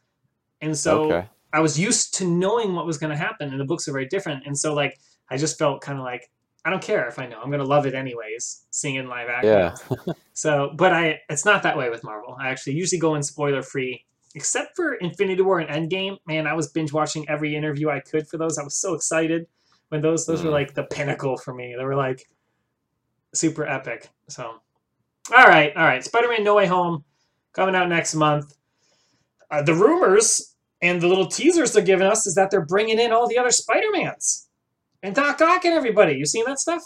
and so. okay. I was used to knowing what was going to happen, and the books are very different. And so, like, I just felt kind of like, I don't care if I know. I'm going to love it anyways, seeing it in live action. Yeah. So, but I, it's not that way with Marvel. I actually usually go in spoiler free except for Infinity War and Endgame, man, I was binge watching every interview I could for those. I was so excited when those those were Mm. like the pinnacle for me. They were like super epic. So, all right, all right. Spider-Man: No Way Home coming out next month. Uh, the rumors and the little teasers they're giving us is that they're bringing in all the other Spider-Mans and Doc Ock and everybody. You seen that stuff?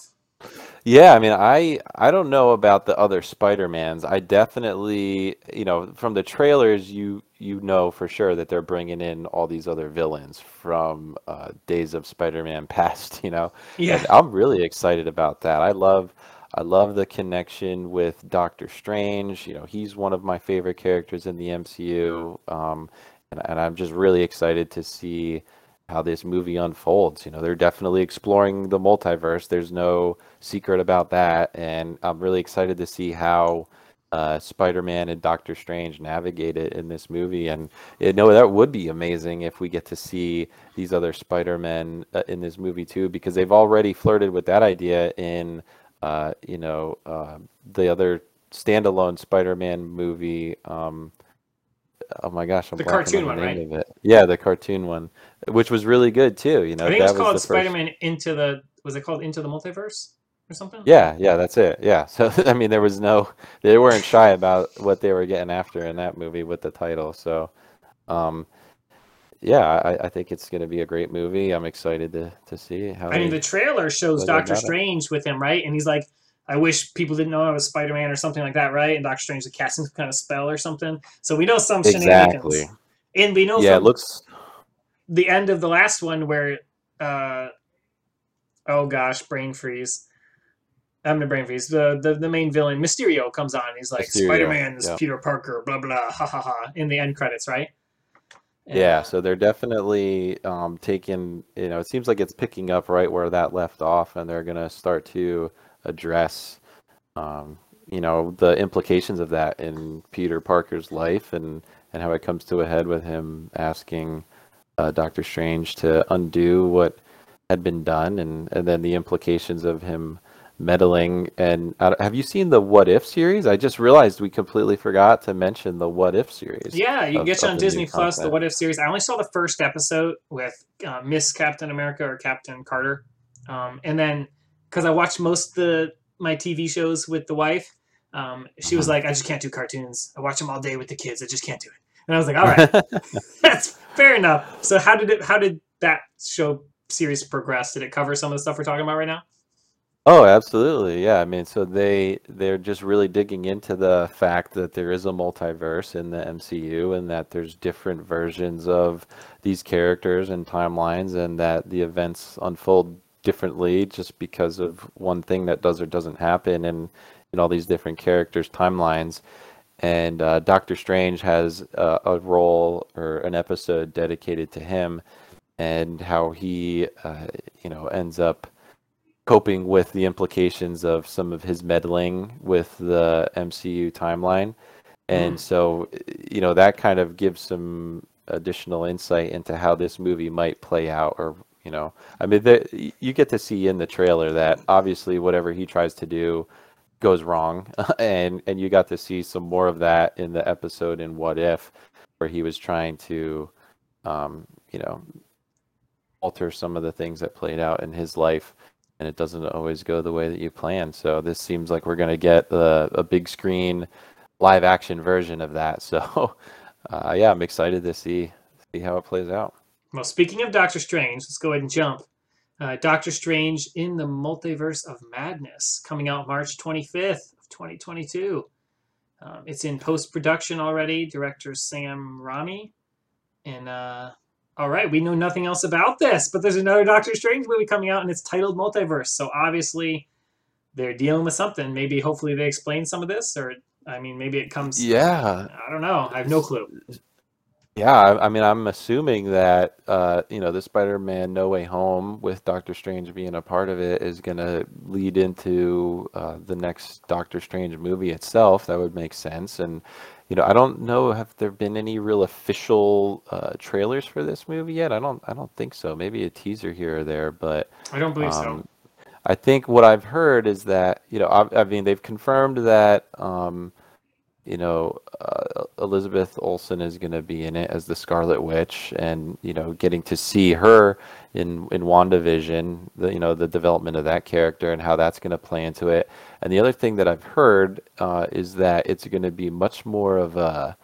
Yeah, I mean, I I don't know about the other Spider-Mans. I definitely, you know, from the trailers, you you know for sure that they're bringing in all these other villains from uh, Days of Spider-Man past, you know. Yeah. And I'm really excited about that. I love I love the connection with Doctor Strange. You know, he's one of my favorite characters in the MCU. Um, and, and I'm just really excited to see how this movie unfolds. You know, they're definitely exploring the multiverse. There's no secret about that. And I'm really excited to see how uh, Spider-Man and Doctor Strange navigate it in this movie. And you know, that would be amazing if we get to see these other Spider-Men uh, in this movie too, because they've already flirted with that idea in, uh, you know, uh, the other standalone Spider-Man movie. Um, oh my gosh, I'm The cartoon on the one, name of it. Yeah, the cartoon one, which was really good too. You know, I think it was called Spider-Man Into the. Was it called Into the Multiverse or something? Yeah, yeah, that's it. Yeah. So I mean, there was no, they weren't shy about what they were getting after in that movie with the title. So, um, yeah, I, I think it's going to be a great movie. I'm excited to to see how. I mean, they- the trailer shows Doctor not it- Strange with him, right? And he's like, "I wish people didn't know I was Spider-Man" or something like that, right? And Doctor Strange is casting some kind of spell or something. So we know some shenanigans. And we know Yeah, it looks. the end of the last one where, uh, oh gosh, brain freeze. I'm the brain freeze. The, the the main villain Mysterio comes on. He's like, Spider-Man is yeah. Peter Parker. Blah blah. Ha ha ha. In the end credits, right? Yeah, uh, so they're definitely um, taking, you know, it seems like it's picking up right where that left off, and they're going to start to address, um, you know, the implications of that in Peter Parker's life and, and how it comes to a head with him asking uh, Doctor Strange to undo what had been done, and, and then the implications of him meddling. And uh, have you seen the What If series? I just realized we completely forgot to mention the What If series. Yeah, you can get you on Disney Plus, the. What If series. I only saw the first episode with uh, Miss Captain America or Captain Carter, um, and then because I watched most of the my TV shows with the wife, um, she was Mhm. like, "I just can't do cartoons. I watch them all day with the kids. I just can't do it." And I was like, "All right, that's fair enough." So how did it? How did that show series progress? Did it cover some of the stuff we're talking about right now? Oh, absolutely. Yeah. I mean, so they they're just really digging into the fact that there is a multiverse in the MCU and that there's different versions of these characters and timelines and that the events unfold differently just because of one thing that does or doesn't happen in in all these different characters' timelines. And uh, Doctor Strange has a, a role or an episode dedicated to him and how he, uh, you know, ends up coping with the implications of some of his meddling with the MCU timeline. And Mm. so, you know, that kind of gives some additional insight into how this movie might play out or, you know, I mean, the, you get to see in the trailer that obviously whatever he tries to do goes wrong and and you got to see some more of that in the episode in What If where he was trying to um, you know, alter some of the things that played out in his life and it doesn't always go the way that you plan. So this seems like we're going to get a, a big screen live action version of that. So uh, yeah, I'm excited to see see how it plays out. Well, speaking of Doctor Strange, let's go ahead and jump. Uh, Doctor Strange in the Multiverse of Madness, coming out March 25th of 2022. Um, it's in post production already. Director Sam Raimi, and uh, all right, we know nothing else about this, but there's another Doctor Strange movie coming out, and it's titled Multiverse. So obviously, they're dealing with something. Maybe, hopefully, they explain some of this, or I mean, maybe it comes. Yeah, I don't know. I have no clue. Yeah, I, I mean, I'm assuming that uh, you know the Spider-Man No Way Home with Doctor Strange being a part of it is going to lead into uh, the next Doctor Strange movie itself. That would make sense. And you know, I don't know have there been any real official uh, trailers for this movie yet. I don't. I don't think so. Maybe a teaser here or there, but I don't believe so. um, I think what I've heard is that you know, I, I mean, they've confirmed that um, you know, uh, Elizabeth Olsen is going to be in it as the Scarlet Witch, and you know, getting to see her in in WandaVision, the you know the development of that character and how that's going to play into it. And the other thing that I've heard uh, is that it's going to be much more of a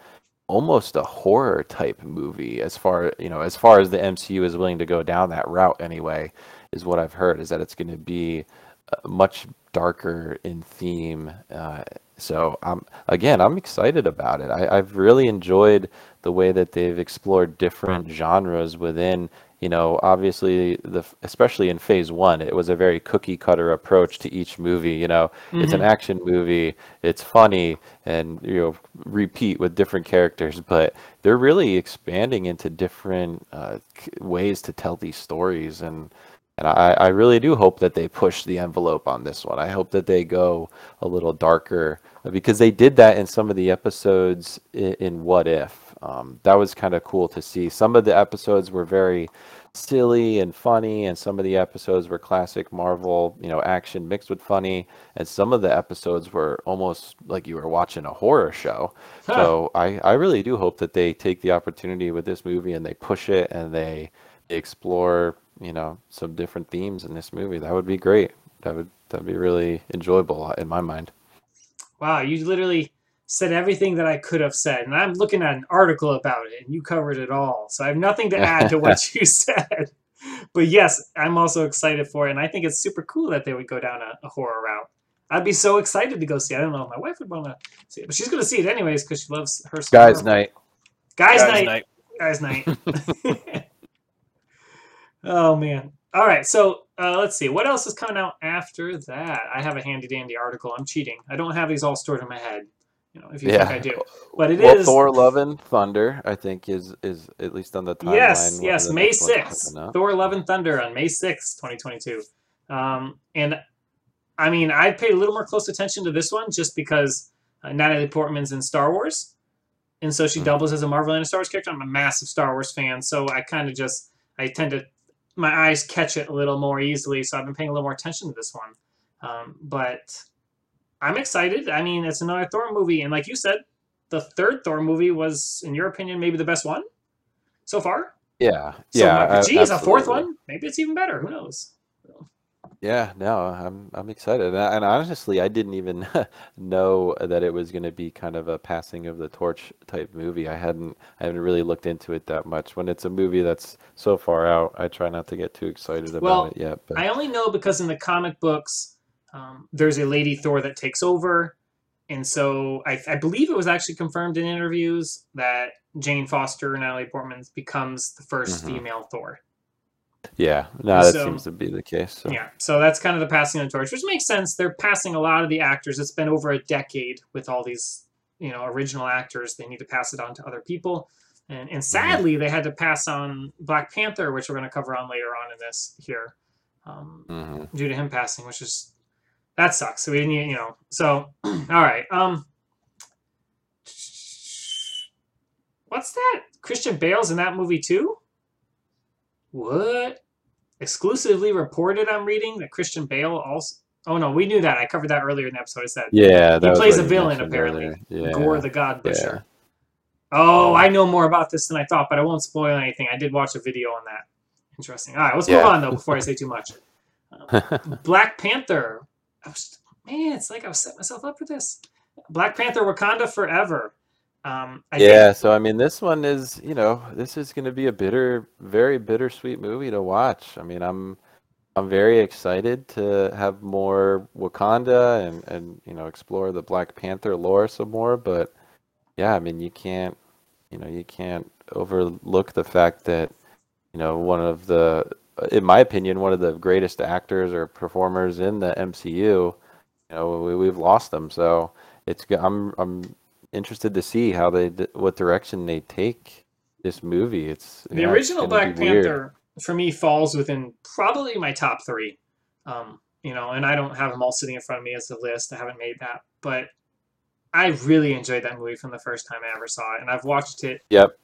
almost a horror type movie as far you know as far as the MCU is willing to go down that route anyway is what I've heard is that it's going to be uh, much darker in theme uh, so I'm again I'm excited about it I, I've really enjoyed the way that they've explored different genres within you know, obviously the especially in phase one, it was a very cookie cutter approach to each movie. You know, mm-hmm. it's an mm-hmm. action movie, it's funny, and you know, repeat with different characters, but they're really expanding into different uh, ways to tell these stories, and and I, I really do hope that they push the envelope on this one. I hope that they go a little darker because they did that in some of the episodes in, in What If um, that was kind of cool to see. Some of the episodes were very silly and funny, and some of the episodes were classic Marvel, you know, action mixed with funny, and some of the episodes were almost like you were watching a horror show. Huh. So I, I really do hope that they take the opportunity with this movie and they push it and they explore, you know, some different themes in this movie. That would be great. That would that'd be really enjoyable in my mind. Wow, you literally said everything that I could have said. And I'm looking at an article about it, and you covered it all. So I have nothing to add to what you said. But yes, I'm also excited for it. And I think it's super cool that they would go down a, a horror route. I'd be so excited to go see it. I don't know if my wife would want to see it, but she's going to see it anyways because she loves her. Guys' horror. night. Guys', Guys night. night. Guys' night. oh, man. All right. So uh, let's see. What else is coming out after that? I have a handy dandy article. I'm cheating. I don't have these all stored in my head you know, if you yeah. think I do. But it well, is Thor: Love and Thunder. I think is is at least on the timeline. Yes, yes, May sixth. Thor: Love and Thunder on May sixth, twenty twenty two. Um, and I mean, I paid a little more close attention to this one just because uh, Natalie Portman's in Star Wars, and so she mm-hmm. doubles as a Marvel and a Star Wars character. I'm a massive Star Wars fan, so I kind of just I tend to my eyes catch it a little more easily. So I've been paying a little more attention to this one. Um, but I'm excited. I mean, it's another Thor movie, and like you said, the third Thor movie was, in your opinion, maybe the best one so far. Yeah, so yeah. Like, geez, a fourth one, maybe it's even better. Who knows? Yeah, no, I'm I'm excited, and honestly, I didn't even know that it was going to be kind of a passing of the torch type movie. I hadn't I haven't really looked into it that much. When it's a movie that's so far out, I try not to get too excited about well, it yet. But I only know because in the comic books, um, there's a lady Thor that takes over, and so I, I, believe it was actually confirmed in interviews that Jane Foster, and Natalie Portman, becomes the 1st mm-hmm. female Thor. Yeah, no, that so, seems to be the case. So. Yeah, so that's kind of the passing of the torch, which makes sense. They're passing a lot of the actors. It's been over a decade with all these, you know, original actors. They need to pass it on to other people. And, and mm-hmm. sadly, mm-hmm. they had to pass on Black Panther, which we're going to cover on later on in this here, um, mm-hmm. due to him passing, which is that sucks. So we didn't, you know. So, all right. Um, what's that? Christian Bale's in that movie too. What? Exclusively reported. I'm reading that Christian Bale also. Oh no, we knew that. I covered that earlier in the episode. I said. Yeah, he plays a villain apparently. Yeah. Gorr the God Butcher. Yeah. Oh, I know more about this than I thought, but I won't spoil anything. I did watch a video on that. Interesting. All right, let's yeah. move on though before I say too much. Um, Black Panther I was man, it's like I was setting myself up for this. Black Panther: Wakanda Forever. Um, yeah, think... so I mean, this one is you know this is going to be a bitter, very bittersweet movie to watch. I mean, I'm I'm very excited to have more Wakanda and and you know explore the Black Panther lore some more. But yeah, I mean, you can't you know you can't overlook the fact that you know one of the in my opinion, one of the greatest actors or performers in the MCU. You know, we, we've lost them, so it's I'm I'm interested to see how they what direction they take this movie. It's the original Black Panther for me falls within probably my top three. Um, you know, and I don't have them all sitting in front of me as a list. I haven't made that, but I really enjoyed that movie from the first time I ever saw it, and I've watched it. Yep.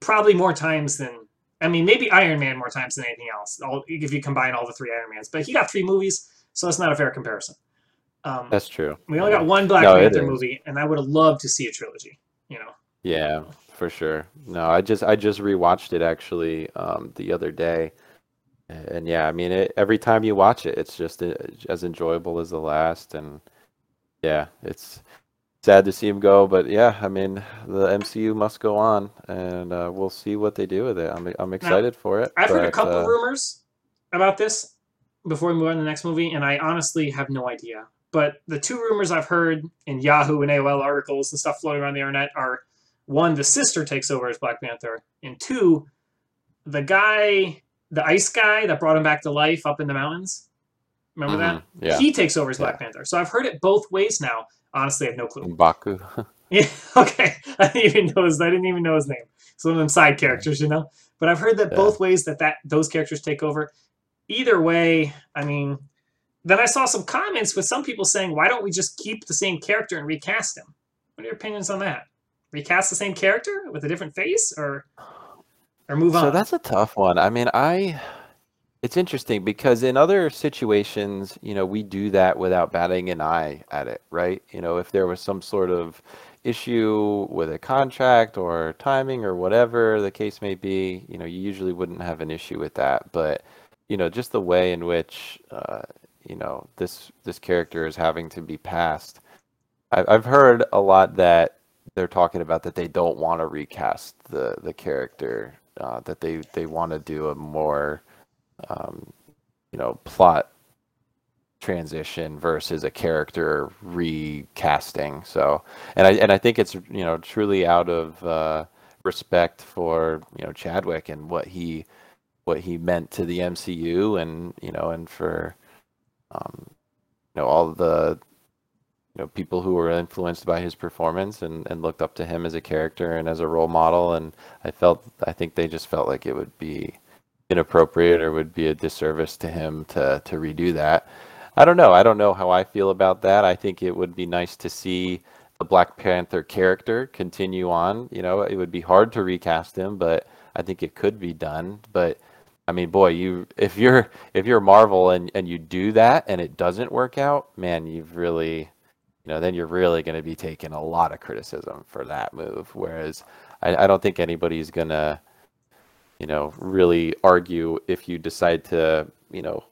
Probably more times than I mean, maybe Iron Man more times than anything else, all, if you combine all the three Iron Mans. But he got three movies, so it's not a fair comparison. Um, That's true. we only got one Black No, Panther movie, and I would have loved to see a trilogy. You know, Yeah, for sure. No, I just I just rewatched it actually um, the other day, and yeah, I mean, it, every time you watch it, it's just uh, as enjoyable as the last, and yeah, it's sad to see him go, but yeah, I mean, the MCU must go on, and uh, we'll see what they do with it. I'm I'm excited for it. I've heard a couple uh, rumors about this before we move on to the next movie, and I honestly have no idea. But the two rumors I've heard in Yahoo and AOL articles and stuff floating around the internet are one, the sister takes over as Black Panther, and two, the guy, the ice guy that brought him back to life up in the mountains. Remember mhm, that? Yeah, He takes over as Black Yeah. Panther. So I've heard it both ways now. Honestly, I have no clue. Baku. Yeah, okay. I didn't even know his I didn't even know his name. Some of them side characters, you know. But I've heard that Yeah. both ways that, that those characters take over. Either way, I mean, then I saw some comments with some people saying, why don't we just keep the same character and recast him? What are your opinions on that? Recast the same character with a different face or or move So on? So that's a tough one. I mean, I it's interesting because in other situations, you know, we do that without batting an eye at it, right? You know, if there was some sort of issue with a contract or timing or whatever the case may be, you know, you usually wouldn't have an issue with that. But, you know, just the way in which uh, you know, this this character is having to be passed. I've heard a lot that they're talking about that they don't want to recast the the character uh, that they they want to do a more um, you know plot transition versus a character recasting so and i and i think it's you know truly out of uh, respect for you know chadwick and what he what he meant to the mcu and you know and for um, you know all the you know people who were influenced by his performance and, and looked up to him as a character and as a role model and I felt I think they just felt like it would be inappropriate or would be a disservice to him to to redo that. I don't know. I don't know how I feel about that. I think it would be nice to see the Black Panther character continue on. You know, it would be hard to recast him, but I think it could be done. But I mean, boy, you if you're if you're Marvel and and you do that and it doesn't work out, man, you've really you know, then you're really going to be taking a lot of criticism for that move. Whereas I, I don't think anybody's going to, you know, really argue if you decide to, you know,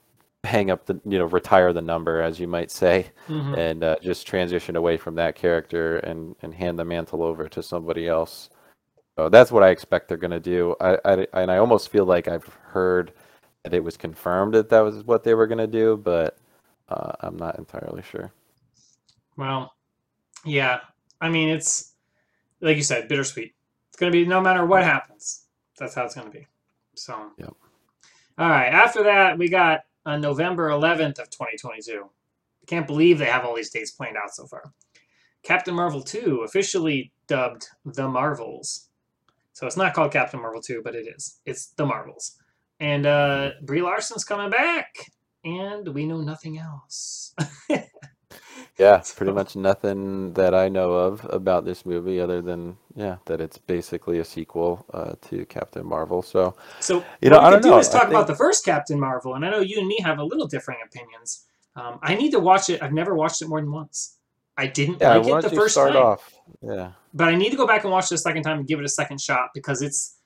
hang up the, you know, retire the number, as you might say, Mhm. and uh, just transition away from that character and, and hand the mantle over to somebody else. So that's what I expect they're going to do. I, I, and I almost feel like I've heard that it was confirmed that that was what they were going to do, but uh, I'm not entirely sure. Well, yeah. I mean, it's like you said, bittersweet. It's gonna be no matter what happens. That's how it's gonna be. So. Yep. All right. After that, we got on November 11th of 2022. I can't believe they have all these dates planned out so far. Captain Marvel 2, officially dubbed The Marvels. So it's not called Captain Marvel 2, but it is. It's The Marvels. And uh, Brie Larson's coming back, and we know nothing else. Yeah, pretty much nothing that I know of about this movie other than yeah, that it's basically a sequel uh, to Captain Marvel. So So You know, I don't do know. is talk I about think- the first Captain Marvel, and I know you and me have a little differing opinions. Um, I need to watch it. I've never watched it more than once. I didn't yeah, like it the first start time, off? Yeah, but I need to go back and watch it a second time and give it a second shot because it's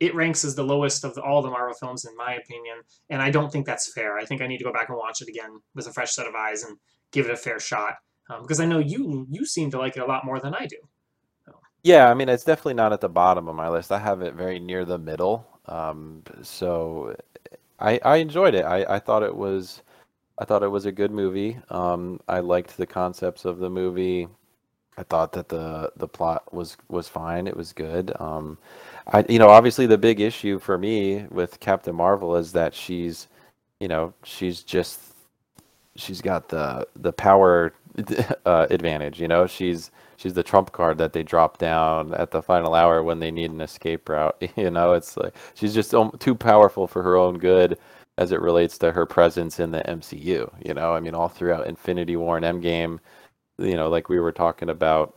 it ranks as the lowest of all the Marvel films in my opinion, and I don't think that's fair. I think I need to go back and watch it again with a fresh set of eyes and give it a fair shot um, because I know you you seem to like it a lot more than I do. yeah. I mean, it's definitely not at the bottom of my list. I have it very near the middle. Um, so I I enjoyed it. I I thought it was I thought it was a good movie. Um, I liked the concepts of the movie. I thought that the the plot was was fine. It was good. Um, I you know obviously the big issue for me with Captain Marvel is that she's you know she's just she's got the the power uh, advantage. You know she's she's the trump card that they drop down at the final hour when they need an escape route. You know it's like she's just too powerful for her own good as it relates to her presence in the MCU. You know I mean all throughout Infinity War and Endgame you know, like we were talking about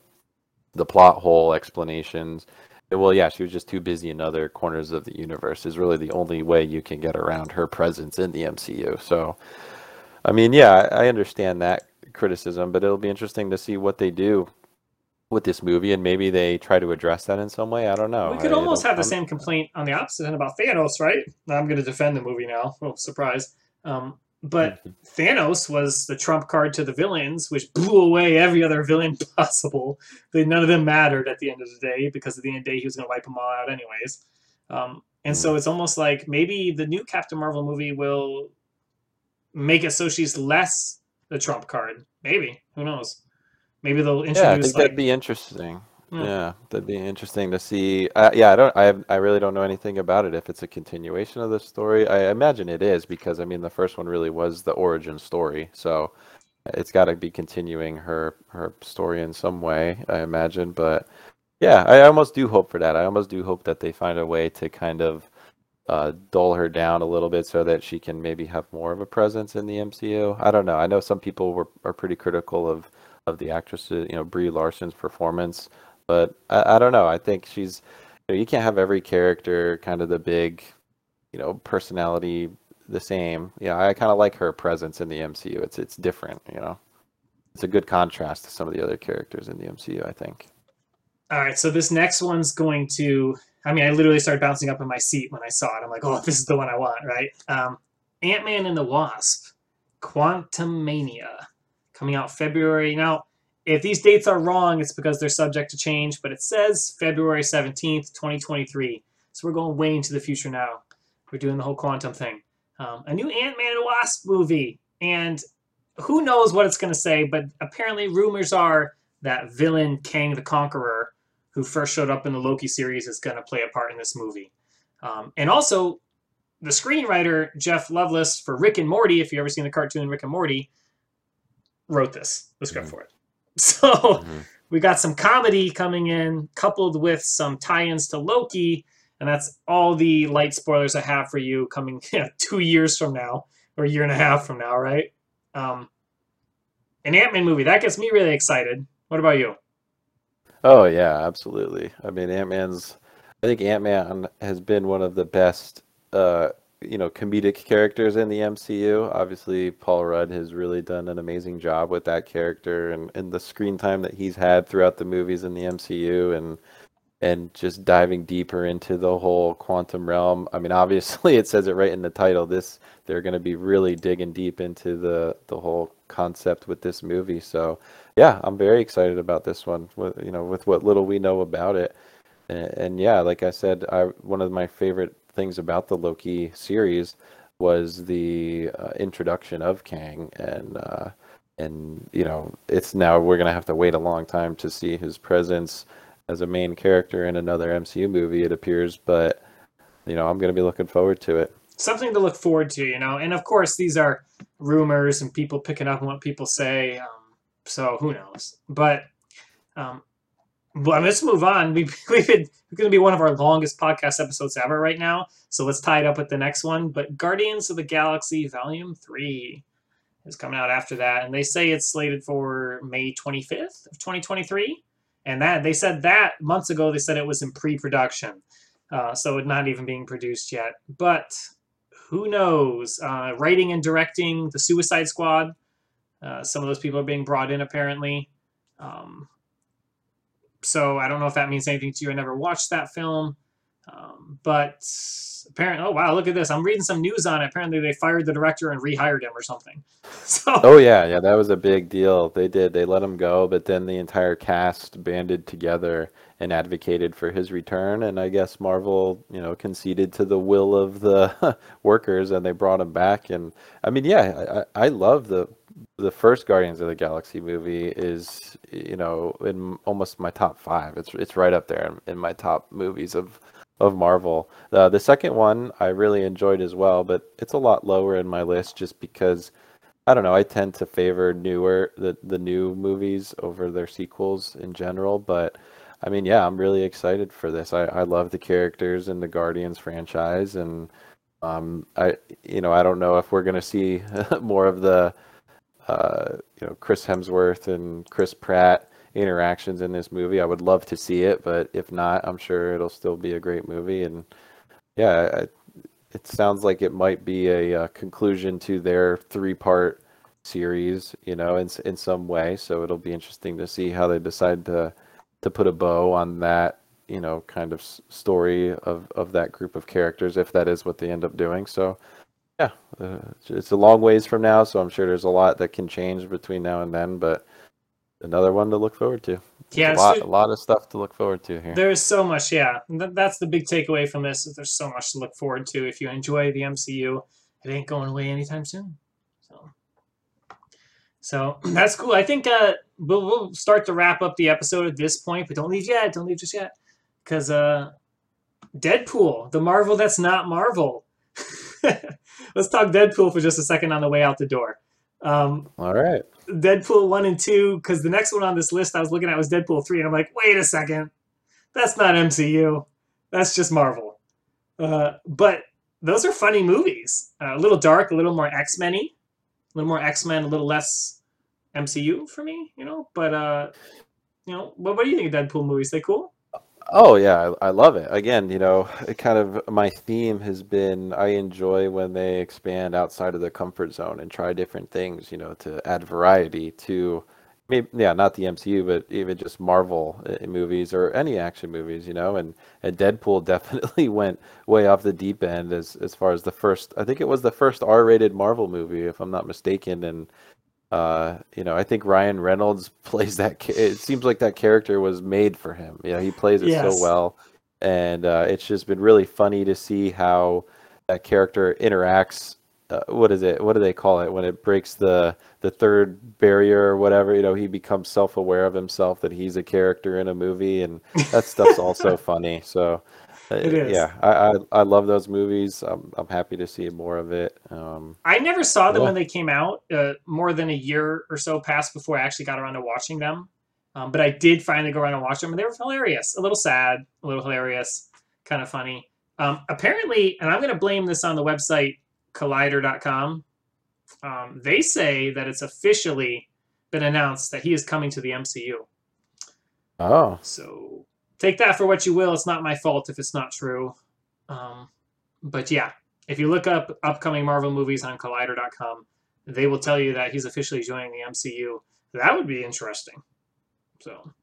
the plot hole explanations. Well, yeah, she was just too busy in other corners of the universe. Is really the only way you can get around her presence in the MCU. So, I mean, yeah, I understand that criticism, but it'll be interesting to see what they do with this movie, and maybe they try to address that in some way. I don't know. We could I almost have the same complaint on the opposite end about Thanos, right? I'm going to defend the movie now. Oh, surprise. Um, but Thanos was the trump card to the villains, which blew away every other villain possible. They, none of them mattered at the end of the day because at the end of the day, he was going to wipe them all out anyways. Um, and so it's almost like maybe the new Captain Marvel movie will make it so she's less the trump card. Maybe. Who knows? Maybe they'll Yeah, I think like that'd be interesting. Hmm. Yeah, that'd be interesting to see. Uh, yeah, I don't. I I really don't know anything about it. If it's a continuation of the story, I imagine it is because I mean the first one really was the origin story, so it's got to be continuing her her story in some way. I imagine, but yeah, I almost do hope for that. I almost do hope that they find a way to kind of uh, dull her down a little bit so that she can maybe have more of a presence in the MCU. I don't know. I know some people were are pretty critical of of the actress, you know, Brie Larson's performance, but I, I don't know. I think she's you, know, you can't have every character kind of the big, you know, personality the same. Yeah, I kind of like her presence in the MCU. It's it's different, you know. It's a good contrast to some of the other characters in the MCU, I think. All right, so this next one's going to. I mean, I literally started bouncing up in my seat when I saw it. I'm like, oh, this is the one I want, right? Um, Ant Man and the Wasp, Quantumania, coming out February. Now, if these dates are wrong, it's because they're subject to change, but it says February 17th, 2023. So we're going way into the future now. We're doing the whole quantum thing. Um, a new Ant Man and Wasp movie. And who knows what it's going to say, but apparently rumors are that villain Kang the Conqueror, who first showed up in the Loki series, is going to play a part in this movie. Um, and also, the screenwriter Jeff Loveness for Rick and Morty, if you've ever seen the cartoon Rick and Morty, wrote this, the script Mhm. for it. So Mhm. we got some comedy coming in, coupled with some tie-ins to Loki, and that's all the light spoilers I have for you coming yeah, two years from now, or a year and a half from now, right? Um, an Ant-Man movie that gets me really excited. What about you? Oh yeah, absolutely. I mean, Ant Man's. I think Ant Man has been one of the best, uh, you know, comedic characters in the MCU. Obviously, Paul Rudd has really done an amazing job with that character and, and the screen time that he's had throughout the movies in the MCU and and just diving deeper into the whole quantum realm. I mean, obviously, it says it right in the title. This they're going to be really digging deep into the the whole concept with this movie. So yeah, I'm very excited about this one. With you know, with what little we know about it, and, and yeah, like I said, I one of my favorite things about the Loki series was the uh, introduction of Kang, and uh, and you know, it's now we're gonna have to wait a long time to see his presence as a main character in another MCU movie. It appears, but you know, I'm gonna be looking forward to it. Something to look forward to, you know. And of course, these are rumors and people picking up on what people say. Um, so who knows? But um, well, let's move on. We've, we've been going to be one of our longest podcast episodes ever right now. So let's tie it up with the next one. But Guardians of the Galaxy Volume 3 is coming out after that. And they say it's slated for May 25th of 2023. And that they said that months ago, they said it was in pre production. Uh, so it's not even being produced yet. But who knows? Uh, writing and directing The Suicide Squad. Uh, some of those people are being brought in apparently. Um, so I don't know if that means anything to you. I never watched that film, um, but apparently, oh wow, look at this! I'm reading some news on it. Apparently, they fired the director and rehired him or something. So Oh yeah, yeah, that was a big deal. They did. They let him go, but then the entire cast banded together and advocated for his return. And I guess Marvel, you know, conceded to the will of the workers, and they brought him back. And I mean, yeah, I, I love the the first Guardians of the Galaxy movie is, you know, in almost my top five. It's it's right up there in, in my top movies of of Marvel. Uh, the second one I really enjoyed as well, but it's a lot lower in my list just because. I don't know. I tend to favor newer the the new movies over their sequels in general, but I mean, yeah, I'm really excited for this. I I love the characters in the Guardians franchise, and um, I you know I don't know if we're gonna see more of the uh, you know Chris Hemsworth and Chris Pratt interactions in this movie. I would love to see it, but if not, I'm sure it'll still be a great movie. And yeah, I, it sounds like it might be a, uh conclusion to their three part series, you know, in in some way. So it'll be interesting to see how they decide to to put a bow on that, you know, kind of story of of that group of characters, if that is what they end up doing. So yeah, uh, it's a long ways from now, so I'm sure there's a lot that can change between now and then, but another one to look forward to. Yeah, a lot, a lot of stuff to look forward to here. There's so much, yeah. That's the big takeaway from this. Is there's so much to look forward to. If you enjoy the MCU, it ain't going away anytime soon. So, so that's cool. I think uh, we'll, we'll start to wrap up the episode at this point, but don't leave yet. Don't leave just yet, because uh, Deadpool, the Marvel that's not Marvel. Let's talk Deadpool for just a second on the way out the door. Um, All right. Deadpool 1 and 2, because the next one on this list I was looking at was Deadpool 3, and I'm like, wait a second. That's not MCU. That's just Marvel. Uh, but those are funny movies. Uh, a little dark, a little more X Men y, a little more X Men, a little less MCU for me, you know? But, uh, you know, what, what do you think of Deadpool movies? They cool? Oh yeah, I, I, love it. Again, you know, it kind of my theme has been I enjoy when they expand outside of the comfort zone and try different things, you know, to add variety to maybe yeah, not the MCU, but even just Marvel uh, movies or any action movies, you know, and and Deadpool definitely went way off the deep end as as far as the first I think it was the first R-rated Marvel movie if I'm not mistaken and uh, you know, I think Ryan Reynolds plays that. It seems like that character was made for him. You know, he plays it yes. so well, and uh, it's just been really funny to see how that character interacts. Uh, what is it? What do they call it when it breaks the the third barrier or whatever? You know, he becomes self aware of himself that he's a character in a movie, and that stuff's also funny. So it is. Yeah, I, I, I love those movies. I'm I'm happy to see more of it. Um, I never saw them yeah. when they came out. Uh, more than a year or so passed before I actually got around to watching them. Um, but I did finally go around and watch them, and they were hilarious. A little sad, a little hilarious, kind of funny. Um, apparently, and I'm going to blame this on the website Collider.com. Um, they say that it's officially been announced that he is coming to the MCU. Oh. So take that for what you will. It's not my fault if it's not true. Um, but yeah, if you look up upcoming Marvel movies on Collider.com, they will tell you that he's officially joining the MCU. That would be interesting. So,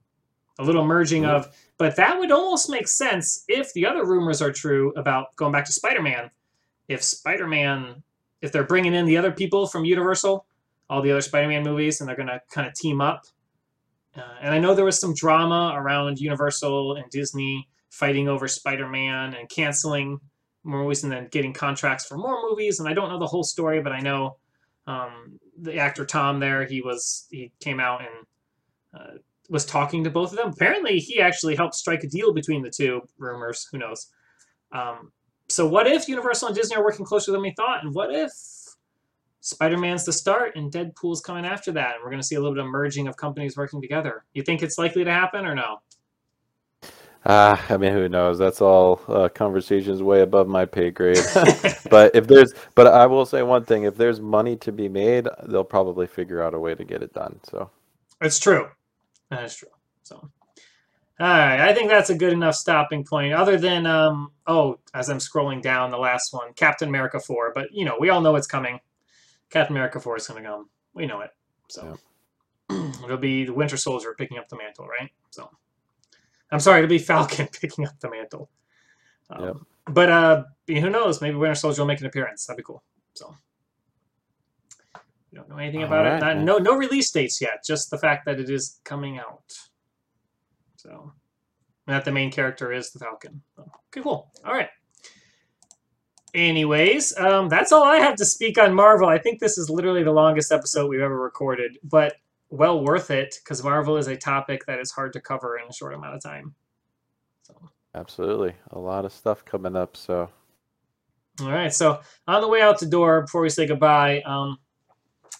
a little merging of, but that would almost make sense if the other rumors are true about going back to Spider Man. If Spider Man, if they're bringing in the other people from Universal, all the other Spider Man movies, and they're going to kind of team up uh, and I know there was some drama around Universal and Disney fighting over Spider-Man and canceling movies and then getting contracts for more movies. And I don't know the whole story, but I know um, the actor Tom there, he was he came out and uh, was talking to both of them. Apparently, he actually helped strike a deal between the two. Rumors, who knows? Um, so what if Universal and Disney are working closer than we thought? And what if Spider Man's the start, and Deadpool's coming after that. And we're going to see a little bit of merging of companies working together. You think it's likely to happen or no? Uh, I mean, who knows? That's all uh, conversations way above my pay grade. but if there's, but I will say one thing: if there's money to be made, they'll probably figure out a way to get it done. So, it's true. That is true. So, all right, I think that's a good enough stopping point. Other than, um, oh, as I'm scrolling down, the last one, Captain America four. But you know, we all know it's coming. Captain America 4 is going to come. We know it. So it'll be the Winter Soldier picking up the mantle, right? So I'm sorry, it'll be Falcon picking up the mantle. Um, yep. But uh, who knows? Maybe Winter Soldier will make an appearance. That'd be cool. So we don't know anything about right, it. Not, no, no release dates yet. Just the fact that it is coming out. So and that the main character is the Falcon. Okay, cool. All right. Anyways, um, that's all I have to speak on Marvel. I think this is literally the longest episode we've ever recorded, but well worth it because Marvel is a topic that is hard to cover in a short amount of time. So. Absolutely, a lot of stuff coming up. So, all right. So on the way out the door, before we say goodbye, um,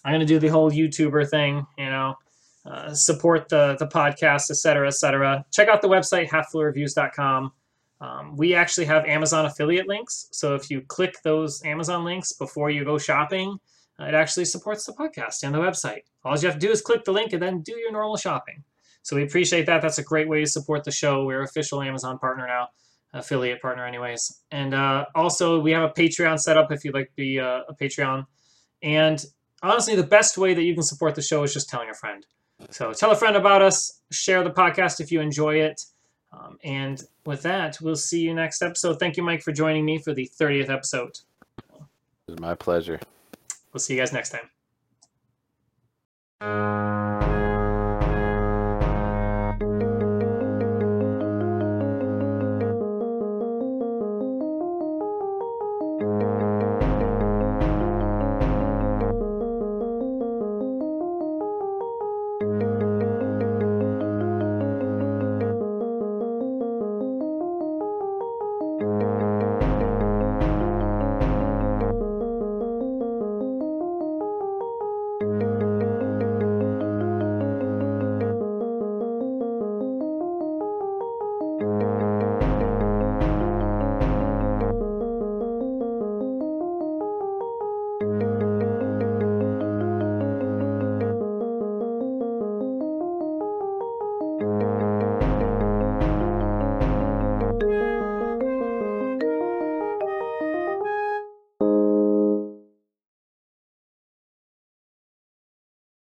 I'm gonna do the whole YouTuber thing. You know, uh, support the the podcast, etc., etc. Check out the website halffulreviews.com. Um, we actually have Amazon affiliate links. So if you click those Amazon links before you go shopping, uh, it actually supports the podcast and the website. All you have to do is click the link and then do your normal shopping. So we appreciate that. That's a great way to support the show. We're official Amazon partner now, affiliate partner, anyways. And uh, also, we have a Patreon set up if you'd like to be a, a Patreon. And honestly, the best way that you can support the show is just telling a friend. So tell a friend about us, share the podcast if you enjoy it. Um, and with that, we'll see you next episode. Thank you, Mike, for joining me for the 30th episode. It was my pleasure. We'll see you guys next time.